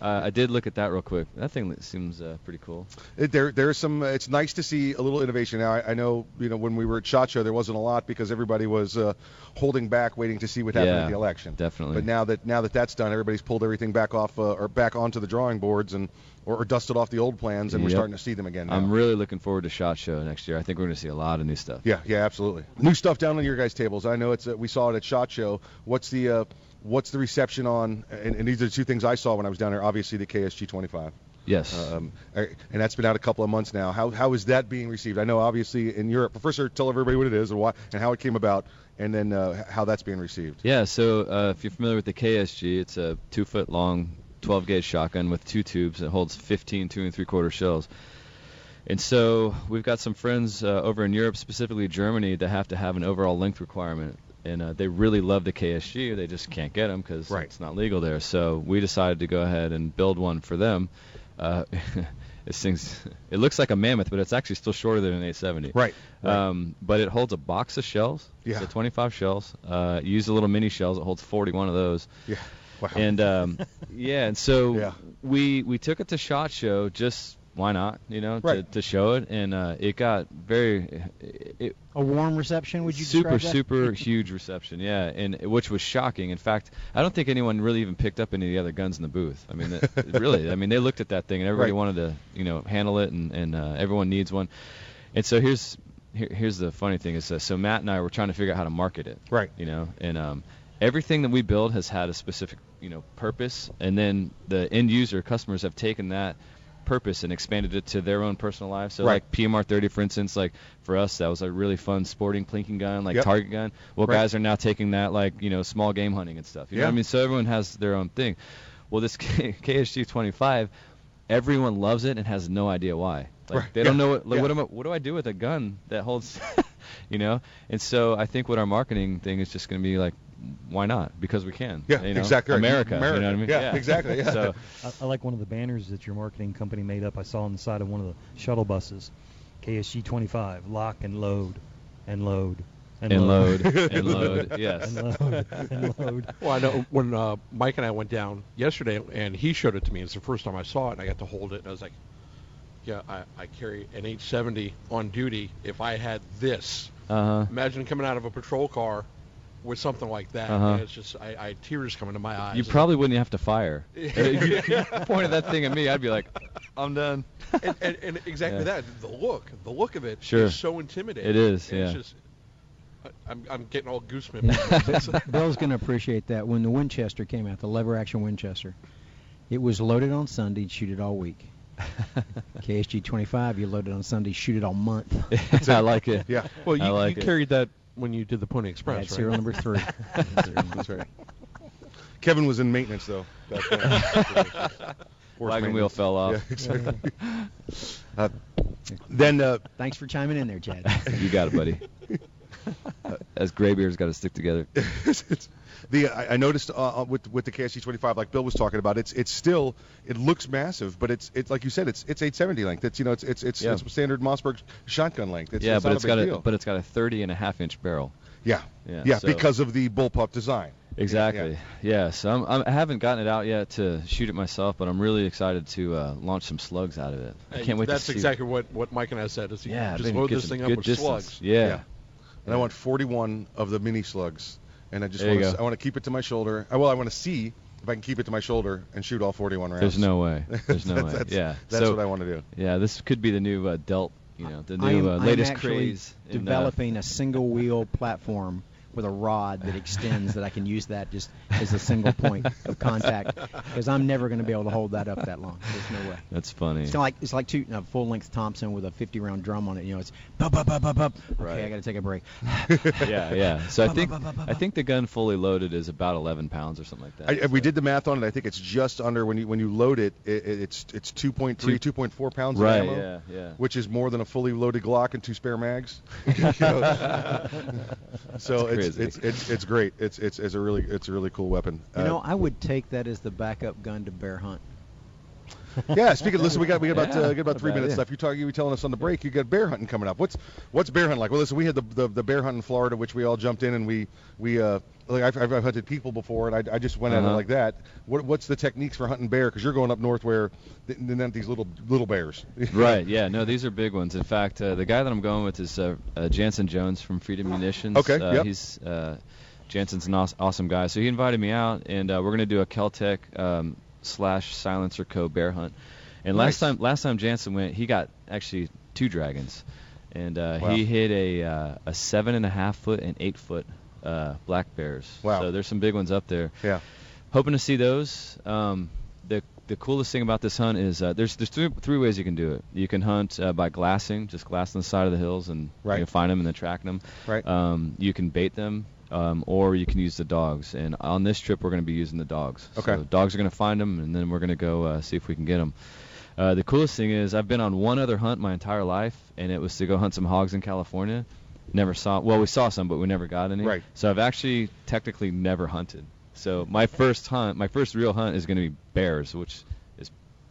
Uh, I did look at that real quick. That thing seems uh, pretty cool. It- There, there's some. Uh, it's nice to see a little innovation. Now, I, I know, you know, when we were at Shot Show, there wasn't a lot because everybody was uh, holding back, waiting to see what happened Yeah, at the election. definitely. But now that now that that's done, everybody's pulled everything back off uh, or back onto the drawing boards and or, or dusted off the old plans, and we're starting to see them again. Now. I'm really looking forward to Shot Show next year. I think we're going to see a lot of new stuff. Yeah, yeah, absolutely. New stuff down on your guys' tables. I know it's uh, we saw it at Shot Show. What's the uh, what's the reception on? And, and these are the two things I saw when I was down there. Obviously, the KSG 25. Yes. Um, uh, and that's been out a couple of months now. How how is that being received? I know obviously in Europe. Professor, tell everybody what it is and why and how it came about, and then uh, how that's being received. Yeah, so uh, if you're familiar with the KSG, it's a two foot long 12 gauge shotgun with two tubes. It holds 15 two and three quarter shells. And so we've got some friends uh, over in Europe, specifically Germany, that have to have an overall length requirement. and uh, they really love the KSG. They just can't get them because Right. it's not legal there. So we decided to go ahead and build one for them. Uh, this thing's it looks like a mammoth, but it's actually still shorter than an 870. Right, right. Um, but it holds a box of shells. Yeah. So 25 shells. Uh, you use the little mini shells. It holds 41 of those. Yeah. Wow. And um, yeah, and so Yeah. we we took it to Shot Show just why not, you know, Right. to, to show it, and uh, it got very it, A warm reception, would you super super huge reception, yeah, and which was shocking. In fact, I don't think anyone really even picked up any of the other guns in the booth. I mean, it, really, I mean, they looked at that thing and everybody Right. wanted to, you know, handle it, and and uh, everyone needs one. And so here's here, here's the funny thing is, uh, so Matt and I were trying to figure out how to market it, Right. You know, and um, everything that we build has had a specific, you know, purpose, and then the end user customers have taken that purpose and expanded it to their own personal lives. So Right. like PMR 30, for instance, like for us that was a really fun sporting plinking gun, like Yep. target gun. Well, Right. guys are now taking that like you know small game hunting and stuff. You know Yeah. what I mean? So everyone has their own thing. Well, this KSG 25, everyone loves it and has no idea why. Like Right. they don't Yeah. know what like, Yeah. what am I, what do I do with a gun that holds, you know? And so I think what our marketing thing is just going to be like, why not? Because we can. Yeah, you know? exactly right. America, you know America. what I mean? Yeah, exactly, yeah. So I, I like one of the banners that your marketing company made up. I saw on the side of one of the shuttle buses, KSG 25, lock and load, and load, and, And load, load, and load, yes. and load, and load. Well, I know when uh, Mike and I went down yesterday, and he showed it to me. It's the first time I saw it, and I got to hold it, and I was like, "Yeah, I, I carry an 870 on duty. If I had this, Uh-huh. imagine coming out of a patrol car with something like that. Uh-huh. It's just, I, I tears coming to my eyes. You probably wouldn't have to fire. if you pointed that thing at me, I'd be like, I'm done. and, and, and exactly Yeah. that. The look, the look of it is Sure. is so intimidating. It is, yeah. It's just, I- I'm, I'm getting all goosebumps. Yeah. Bill's going to appreciate that. When the Winchester came out, the lever action Winchester, it was loaded on Sunday, shoot it all week. KSG 25, you load it on Sunday, shoot it all month. I like it. Yeah. Well, you, like you carried that when you did the Pony Express, That's right? serial number three. That's right. Kevin was in maintenance though. back then. Wagon wheel fell off. Yeah, exactly. uh, then uh, Thanks for chiming in there, Chad. you got it, buddy. As graybeards got to stick together. It's, the I, I noticed uh, uh, with with the KSG 25, like Bill was talking about, it's it's still it looks massive, but it's it's like you said, it's it's 870 length. It's you know it's it's it's, Yeah. it's standard Mossberg shotgun length. It's, yeah, it's but not it's a got deal. a but it's got a 30 and a half inch barrel. yeah Yeah, yeah so- because of the bullpup design. Exactly. Yeah. so I'm, I'm, I haven't gotten it out yet to shoot it myself, but I'm really excited to uh, launch some slugs out of it. I can't wait That's to see. exactly what, what Mike and I said. Is you Yeah, just load this thing up with distance. slugs. Yeah. And I want 41 of the mini slugs, and I just want to. I want to keep it to my shoulder. Uh, Well, I want to see if I can keep it to my shoulder and shoot all 41 rounds. There's no way. There's no That's- way. that's- yeah. that's so, what I want to do. Yeah, this could be the new uh, Delt. You know, the I am, new uh, I am latest actually craze. in, uh, developing a single wheel platform with a rod that extends that I can use that just as a single point of contact because I'm never going to be able to hold that up that long. There's no way. That's funny. It's like it's like two uh, full length Thompson with a 50 round drum on it. You know, it's bup bup bup bup bup. Okay, Right. I got to take a break. yeah, yeah. So I Ba, ba, think I think the gun fully loaded is about 11 pounds or something like that. I, we did the math on it. I think it's just under when you when you load it, it it's it's 2.3, Two- pounds Right, of ammo, yeah, yeah. which is more than a fully loaded Glock and two spare mags. You know? so That's it's, it's it's it's great. It's it's it's a really it's a really cool weapon. You Uh, know, I would take that as the backup gun to bear hunt. Yeah. Speaking, listen, we got we got about Yeah, uh, got about three not bad minutes left. You talking? You were telling us on the break. You got bear hunting coming up. What's what's bear hunting like? Well, listen, we had the the, the bear hunt in Florida, which we all jumped in and we we uh like I've, I've hunted people before and I, I just went at it Uh-huh. like that. What what's the techniques for hunting bear? Because you're going up north where th- then these little little bears. right. Yeah. No, these are big ones. In fact, uh, the guy that I'm going with is uh, uh, Jansen Jones from Freedom Munitions. Okay, Uh, yep. He's uh, Jansen's an awesome guy. So he invited me out, and uh, we're gonna do a Keltec um, slash Silencer Co. bear hunt. And last time, last time Jansen went, he got actually two dragons, and uh, Wow. he hit a uh, a seven and a half foot and eight foot uh, black bears. Wow. So there's some big ones up there. Yeah. Hoping to see those. Um, the the coolest thing about this hunt is uh, there's there's three, three ways you can do it. You can hunt uh, by glassing, just glassing the side of the hills and Right. you can find them and then tracking them. Right. Um, you can bait them, um, or you can use the dogs. And on this trip, we're going to be using the dogs. Okay. So the dogs are going to find them, and then we're going to go uh, see if we can get them. Uh, the coolest thing is I've been on one other hunt my entire life, and it was to go hunt some hogs in California. never saw. Well, we saw some, but we never got any. Right. So I've actually technically never hunted. So my first hunt, my first real hunt is going to be bears, which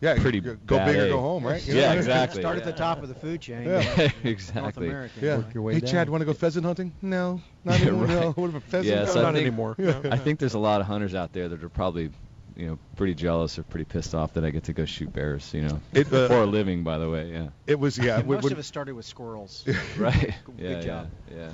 Yeah, you- pretty you go bad big or go home, right? You Yeah, know? exactly. Start at the top of the food chain. Yeah. North exactly. Yeah. Work your way hey, down. Chad, want to go pheasant hunting? No, not Yeah, anymore. right. No, what about pheasant? Yeah, so I not think, anymore. I think there's a lot of hunters out there that are probably, you know, pretty jealous or pretty pissed off that I get to go shoot bears. You know, It, uh, for a living, by the way. Yeah. It was yeah. And when- most when- of us started with squirrels. right. Good yeah, job. Yeah. yeah.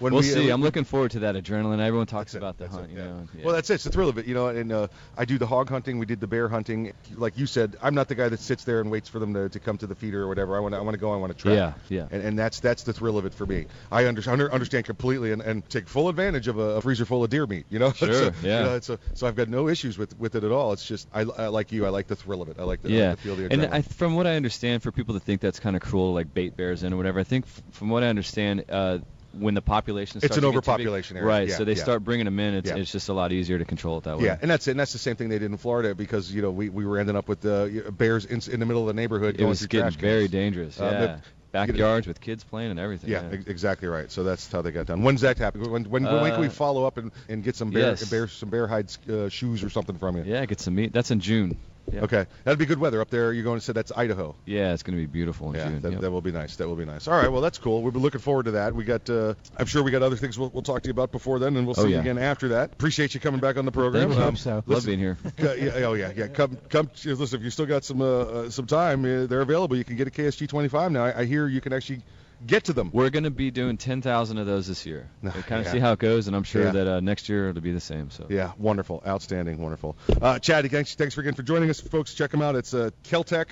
When we'll we, uh, see. we- I'm looking forward to that adrenaline. Everyone talks about the hunt. You know. Yeah. Well, that's it. It's the thrill of it, you know. And uh, I do the hog hunting. We did the bear hunting. Like you said, I'm not the guy that sits there and waits for them to, to come to the feeder or whatever. I want to I want to go. I want to try. Yeah, yeah. And, and that's that's the thrill of it for me. I under, under, understand completely and, and take full advantage of a, a freezer full of deer meat. You know. Sure, so, yeah. You know, it's a, so I've got no issues with with it at all. It's just I, I like you. I like the thrill of it. I like the, I like the feel of the and. I, from what I understand, for people to think that's kind of cruel, like bait bears in or whatever, I think f- from what I understand, uh, when the population It's an to get too big- overpopulation area, right? yeah, so they yeah. start bringing them in. It's Yeah. it's just a lot easier to control it that way. Yeah, and that's it. And that's the same thing they did in Florida because you know we, we were ending up with uh, bears in, in the middle of the neighborhood it going was getting trash cans. very dangerous. Uh, yeah, backyards with kids playing and everything. Yeah, Yeah, exactly right. So that's how they got done. When's that happen? When when, when can we Uh, follow up and, and get some bear, yes. bear some bear hide uh, shoes or something from you? Yeah, get some meat. That's in June. Yeah. Okay, that'd be good weather up there. You're going to say that's Idaho. Yeah, it's going to be beautiful in Yeah, June. that, Yep. that will be nice. That will be nice. All right, well that's cool. We've been looking forward to that. We got. Uh, I'm sure we got other things we'll, we'll talk to you about before then, and we'll Oh, see you again after that. Appreciate you coming back on the program. Thank you. Um, So. Love being here. yeah, oh yeah, yeah. Come, come. Listen, if you still got some uh, uh, some time, uh, they're available. You can get a KSG 25 now. I, I hear you can actually get to them. We're going to be doing 10,000 of those this year. We kind of Yeah. see how it goes, and I'm sure Yeah. that uh, next year it'll be the same. So. Yeah, wonderful, outstanding, wonderful. Uh, Chad, thanks, thanks again for joining us, folks. Check them out. It's uh, Keltec.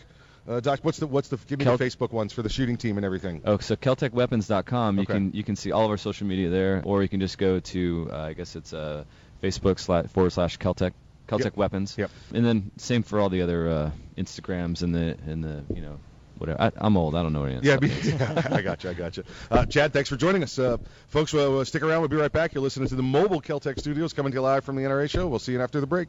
Uh, doc, what's the what's the give me Kel- the Facebook ones for the shooting team and everything. Oh, so KeltecWeapons.com. You Okay. can you can see all of our social media there, or you can just go to uh, I guess it's uh, Facebook slash forward slash Keltec Keltec Yep. Weapons. Yep. And then same for all the other uh, Instagrams and the and the you know whatever. I, I'm old. I don't know what any Yeah, be, stuff. I got you. I got you. Uh, Chad, thanks for joining us. Uh, folks, uh, stick around. We'll be right back. You're listening to the mobile Keltec Studios coming to you live from the NRA show. We'll see you after the break.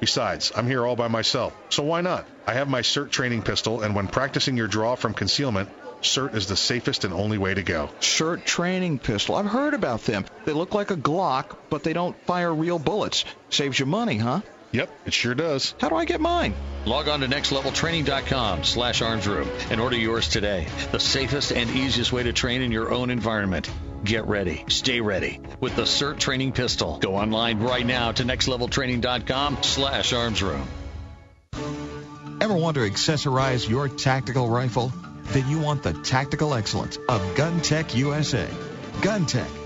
Besides, I'm here all by myself, so why not? I have my SIRT training pistol, and when practicing your draw from concealment, SIRT is the safest and only way to go. SIRT training pistol. I've heard about them. They look like a Glock, but they don't fire real bullets. Saves you money, huh? Yep, it sure does. How do I get mine? Log on to nextleveltraining.com slash armsroom and order yours today. The safest and easiest way to train in your own environment. Get ready. Stay ready with the SIRT training pistol. Go online right now to nextleveltraining.com slash armsroom. Ever want to accessorize your tactical rifle? Then you want the tactical excellence of GunTec USA. GunTec,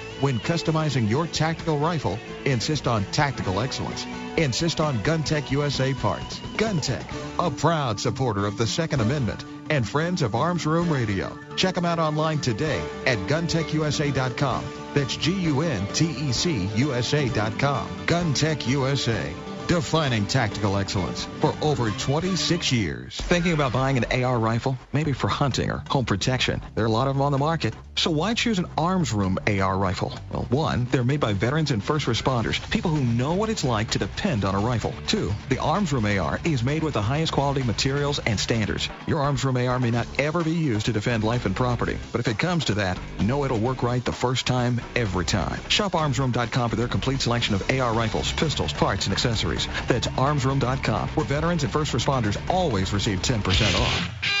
when customizing your tactical rifle, insist on tactical excellence. Insist on GunTec USA parts. GunTec, a proud supporter of the Second Amendment and friends of Arms Room Radio. Check them out online today at guntecusa.com. That's G-U-N-T-E-C USA.com. GunTec USA. Defining tactical excellence for over 26 years. Thinking about buying an AR rifle? Maybe for hunting or home protection. There are a lot of them on the market. So why choose an Arms Room AR rifle? Well, one, they're made by veterans and first responders, people who know what it's like to depend on a rifle. Two, the Arms Room AR is made with the highest quality materials and standards. Your Arms Room AR may not ever be used to defend life and property, but if it comes to that, know it'll work right the first time, every time. Shop armsroom.com for their complete selection of AR rifles, pistols, parts, and accessories. That's armsroom.com, where veterans and first responders always receive 10% off.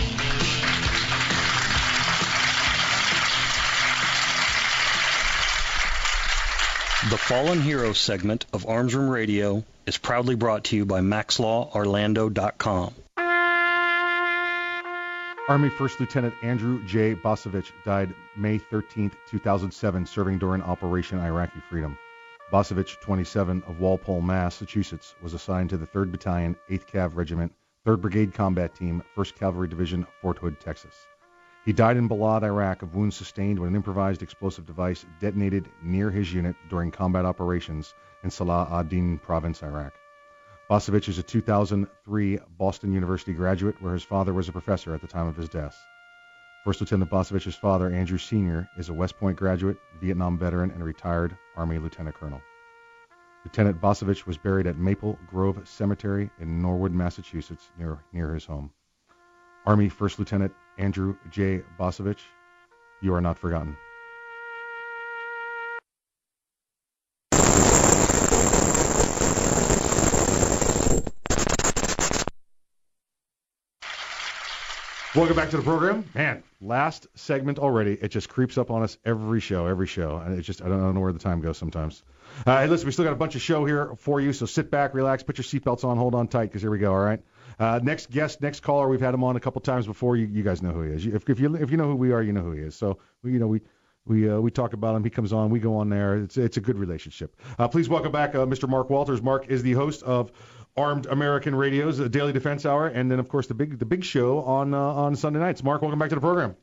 The Fallen Heroes segment of Arms Room Radio is proudly brought to you by MaxLawOrlando.com. Army First Lieutenant Andrew J. Bacevich died May 13, 2007, serving during Operation Iraqi Freedom. Bacevich, 27, of Walpole, Massachusetts, was assigned to the 3rd Battalion, 8th Cav Regiment, 3rd Brigade Combat Team, 1st Cavalry Division, Fort Hood, Texas. He died in Balad, Iraq, of wounds sustained when an improvised explosive device detonated near his unit during combat operations in Salah ad-Din province, Iraq. Bacevich is a 2003 Boston University graduate, where his father was a professor at the time of his death. First Lieutenant Bacevich's father, Andrew Sr., is a West Point graduate, Vietnam veteran, and retired Army Lieutenant Colonel. Lieutenant Bacevich was buried at Maple Grove Cemetery in Norwood, Massachusetts, near, near his home. Army First Lieutenant Andrew J. Bacevich, you are not forgotten. Welcome back to the program. Man, last segment already. It just creeps up on us every show, every show. And it just, I don't, I don't know where the time goes sometimes. Uh, hey, listen, we still got a bunch of show here for you, so sit back, relax, put your seatbelts on, hold on tight, because here we go, all right? Uh, next guest, next caller, we've had him on a couple times before. You, you guys know who he is. If, if you if you know who we are, you know who he is. So you know we we uh, we talk about him. He comes on. We go on there. It's it's a good relationship. Uh, please welcome back uh, Mr. Mark Walters. Mark is the host of Armed American Radio's uh, Daily Defense Hour, and then of course the big the big show on uh, on Sunday nights. Mark, welcome back to the program.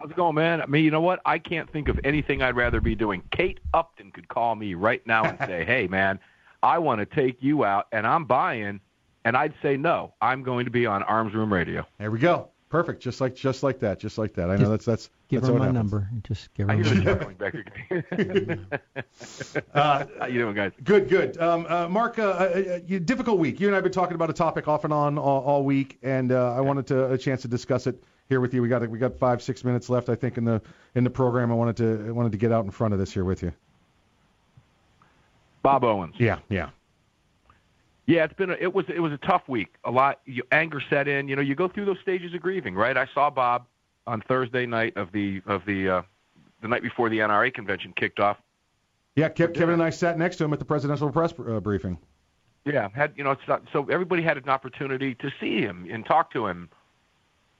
How's it going, man? I mean, you know what? I can't think of anything I'd rather be doing. Kate Upton could call me right now and say, "Hey, man, I want to take you out, and I'm buying." And I'd say no. I'm going to be on Arms Room Radio. There we go. Perfect. Just like just like that. Just like that. I know that's that's Give that's her my happens. number. Just give her I my hear number. you going back again. Uh, How you doing, guys? Good, good. Um, uh, Mark, uh, uh, difficult week. You and I have been talking about a topic off and on all, all week, and uh, I wanted to a chance to discuss it here with you. We got we got five six minutes left, I think, in the in the program. I wanted to I wanted to get out in front of this here with you. Bob Owens. Yeah, yeah. Yeah, it's been a, it was it was a tough week. A lot you, anger set in. You know, you go through those stages of grieving, right? I saw Bob on Thursday night of the of the uh, the night before the NRA convention kicked off. Yeah, Kev, Kevin and I sat next to him at the presidential press uh, briefing. Yeah, had you know, it's not, so everybody had an opportunity to see him and talk to him,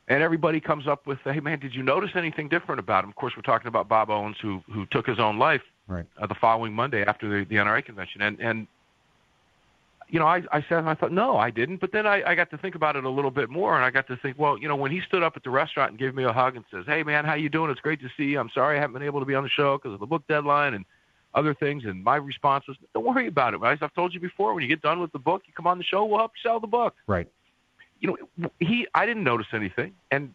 and everybody comes up with, "Hey, man, did you notice anything different about him?" Of course, we're talking about Bob Owens, who who took his own life Right. uh, the following Monday after the, the NRA convention, and and you know, I I said I thought no, I didn't, but then I I got to think about it a little bit more, and I got to think, well, you know, when he stood up at the restaurant and gave me a hug and says, "Hey, man, how you doing? It's great to see you. I'm sorry I haven't been able to be on the show because of the book deadline," and other things. And my response was, don't worry about it. As I've told you before, when you get done with the book, you come on the show, we'll help you sell the book. Right. You know, he I didn't notice anything, and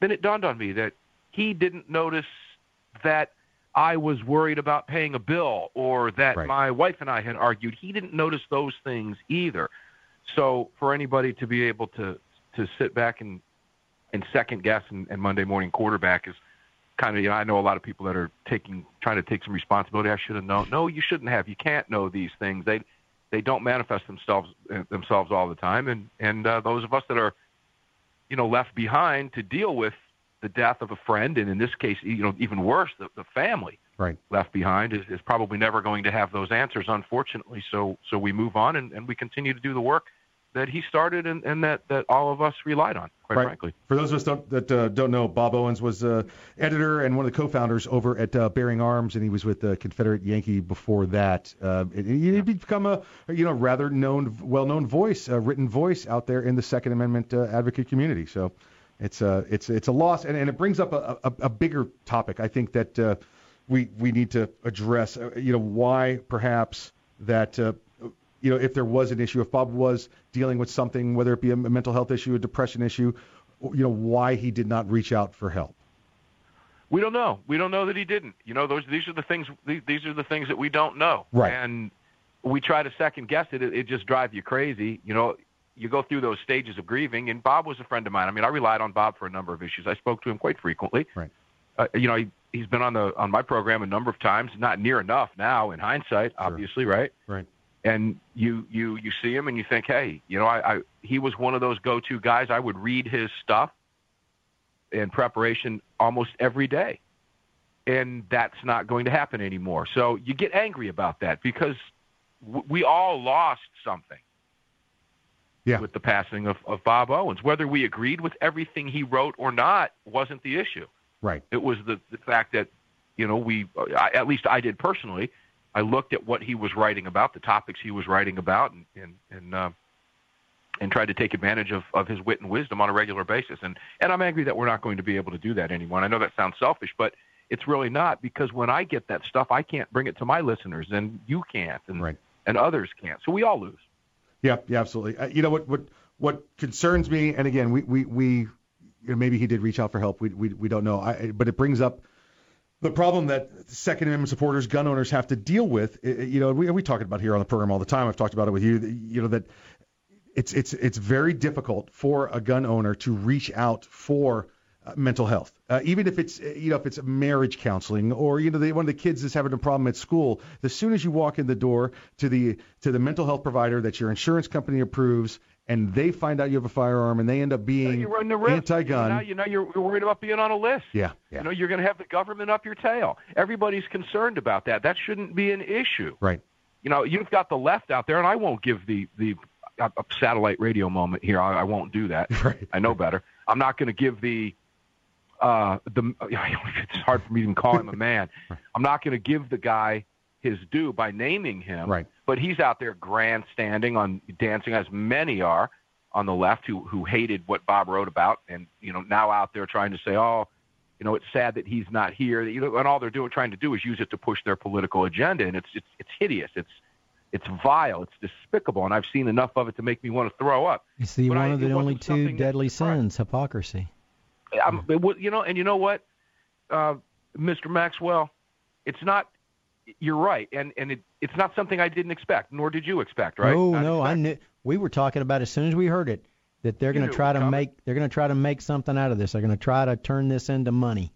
then it dawned on me that he didn't notice that I was worried about paying a bill or that Right. my wife and I had argued. He didn't notice those things either. So for anybody to be able to to sit back and and second guess and, and Monday morning quarterback is kind of you know I know a lot of people that are taking trying to take some responsibility. I should have known. No, you shouldn't have. You can't know these things. They they don't manifest themselves uh, themselves all the time. And and uh, those of us that are you know left behind to deal with the death of a friend, and in this case, you know even worse, the, the family Right. left behind is, is probably never going to have those answers, unfortunately. So so we move on and, and we continue to do the work that he started and, and that, that all of us relied on, quite right. frankly. For those of us don't, that uh, don't know, Bob Owens was uh, editor and one of the co-founders over at uh, Bearing Arms, and he was with the Confederate Yankee before that. Uh, he'd become a you know rather known, well-known voice, a written voice out there in the Second Amendment uh, advocate community. So it's a it's it's a loss, and, and it brings up a, a, a bigger topic. I think that uh, we we need to address. Uh, you know why perhaps that. Uh, you know, if there was an issue, if Bob was dealing with something, whether it be a mental health issue, a depression issue, you know, why he did not reach out for help. We don't know. We don't know that he didn't. You know, those these are the things. These, these are the things that we don't know. Right. And we try to second guess it. It, it just drives you crazy. You know, you go through those stages of grieving. And Bob was a friend of mine. I mean, I relied on Bob for a number of issues. I spoke to him quite frequently. Right. Uh, you know, he, he's been on the on my program a number of times. Not near enough now, in hindsight, obviously, right? Right. and you you you see him and you think, hey, you know, I, I he was one of those go-to guys. I would read his stuff in preparation almost every day, and that's not going to happen anymore. So you get angry about that because w- we all lost something. Yeah. With the passing of, of Bob Owens, whether we agreed with everything he wrote or not, wasn't the issue. Right. It was the, the fact that, you know, we, I, at least I did personally, I looked at what he was writing about, the topics he was writing about, and and and, uh, and tried to take advantage of, of his wit and wisdom on a regular basis. And and I'm angry that we're not going to be able to do that anymore. And I know that sounds selfish, but it's really not because when I get that stuff, I can't bring it to my listeners, and you can't, and and others can't. So we all lose. Yeah, yeah, absolutely. Uh, you know what what what concerns me, and again, we we we you know, maybe he did reach out for help. We we we don't know. I, but it brings up the problem that Second Amendment supporters, gun owners have to deal with. You know, we we talk about here on the program all the time. I've talked about it with you. You know that it's it's it's very difficult for a gun owner to reach out for uh, mental health, uh, even if it's uh, you know if it's marriage counseling or you know the, one of the kids is having a problem at school. As soon as you walk in the door to the to the mental health provider that your insurance company approves, and they find out you have a firearm, and they end up being You run the risk. anti-gun. Now you know you're, you're worried about being on a list. Yeah, yeah, You know you're going to have the government up your tail. Everybody's concerned about that. That shouldn't be an issue. right. you know, you've got the left out there, and I won't give the the uh, uh, satellite radio moment here. I, I won't do that. Right. I know better. I'm not going to give the uh the. It's hard for me to even call him a man. I'm not going to give the guy his due by naming him. Right. But he's out there grandstanding on dancing, as many are on the left who who hated what Bob wrote about, and you know now out there trying to say, oh, you know, it's sad that he's not here. You know, and all they're doing, trying to do, is use it to push their political agenda, and it's it's it's hideous. It's it's vile. It's despicable, and I've seen enough of it to make me want to throw up. It's the But I- one of the only two deadly sins, hypocrisy. I'm, you know, and you know what, uh, Mr. Maxwell, it's not. You're right, and and it, it's not something I didn't expect, nor did you expect, right? Oh Not no, I knew we were talking about as soon as we heard it that they're going to try to make they're going to try to make something out of this. They're going to try to turn this into money.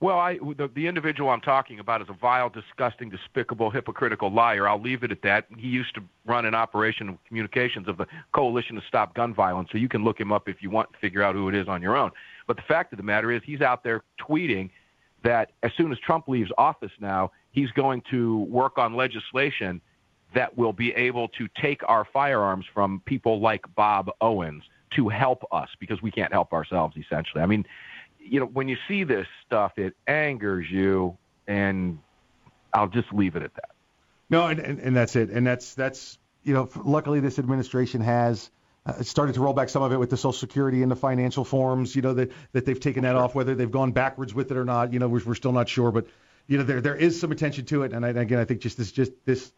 Well, I the, the individual I'm talking about is a vile, disgusting, despicable, hypocritical liar. I'll leave it at that. He used to run an operation of communications of the Coalition to Stop Gun Violence, so you can look him up if you want to figure out who it is on your own. But the fact of the matter is, he's out there tweeting that as soon as Trump leaves office now, he's going to work on legislation that will be able to take our firearms from people like Bob Owens to help us because we can't help ourselves essentially. I mean, you know, when you see this stuff, it angers you, and I'll just leave it at that. No, and, and, and that's it. And that's that's you know, luckily this administration has uh, started to roll back some of it with the Social Security and the financial forms. You know that that they've taken that off. Whether they've gone backwards with it or not, you know, we're, we're still not sure. But you know, there there is some attention to it, and I, again, I think just this just this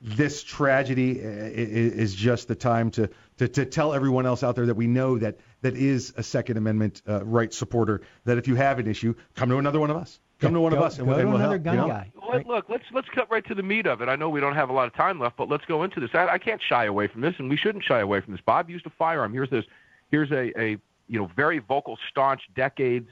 this tragedy uh, is just the time to, to to tell everyone else out there that we know that that is a Second Amendment uh, right supporter. That if you have an issue, come to another one of us. Come to one of us, and we'll, and we'll help. you know? Let, look, let's let's cut right to the meat of it. I know we don't have a lot of time left, but let's go into this. I, I can't shy away from this, and we shouldn't shy away from this. Bob used a firearm. Here's this. Here's a, a you know very vocal, staunch, decades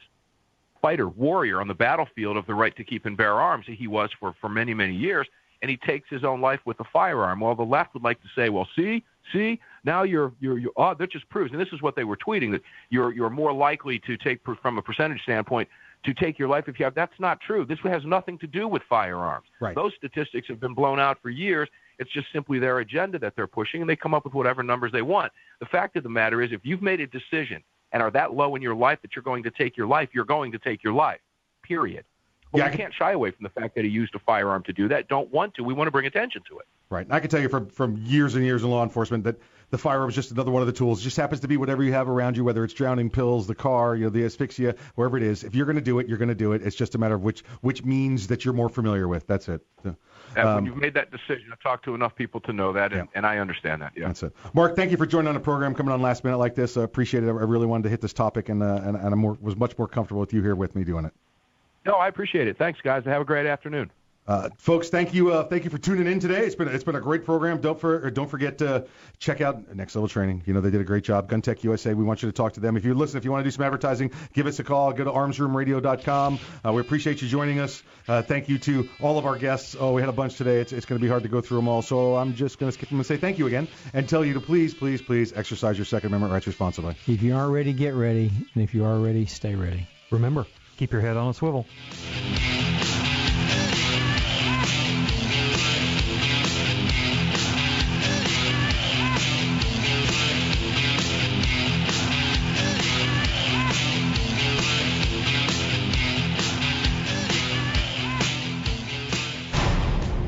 fighter, warrior on the battlefield of the right to keep and bear arms. He was for for many many years, and he takes his own life with a firearm. Well, the left would like to say, well, see, see, now you're you're, you're oh, that just proves, and this is what they were tweeting that you're you're more likely to take from a percentage standpoint to take your life if you have. That's not true. This has nothing to do with firearms. Right. Those statistics have been blown out for years. It's just simply their agenda that they're pushing, and they come up with whatever numbers they want. The fact of the matter is, if you've made a decision and are that low in your life that you're going to take your life, you're going to take your life. Period. But Yeah, I can't shy away from the fact that he used a firearm to do that. Don't want to. We want to bring attention to it. Right. And I can tell you from from years and years in law enforcement that the firearm is just another one of the tools. It just happens to be whatever you have around you, whether it's drowning pills, the car, you know, the asphyxia, wherever it is. If you're going to do it, you're going to do it. It's just a matter of which which means that you're more familiar with. That's it. So, And um, when you've made that decision, I've talked to enough people to know that, and, and I understand that. Yeah. That's it. Mark, thank you for joining on the program, coming on last minute like this. I appreciate it. I really wanted to hit this topic, and uh, and, and I more, was much more comfortable with you here with me doing it. No, I appreciate it. Thanks, guys. Have a great afternoon. Uh, folks, thank you, uh, thank you for tuning in today. It's been it's been a great program. Don't for or don't forget to check out Next Level Training. You know they did a great job. GunTec USA. We want you to talk to them. If you listen, if you want to do some advertising, give us a call. Go to armsroomradio.com. Uh, we appreciate you joining us. Uh, thank you to all of our guests. Oh, we had a bunch today. It's it's going to be hard to go through them all. So I'm just going to skip them and say thank you again and tell you to please, please, please exercise your Second Amendment rights responsibly. If you aren't ready, get ready, and if you are ready, stay ready. Remember, keep your head on a swivel.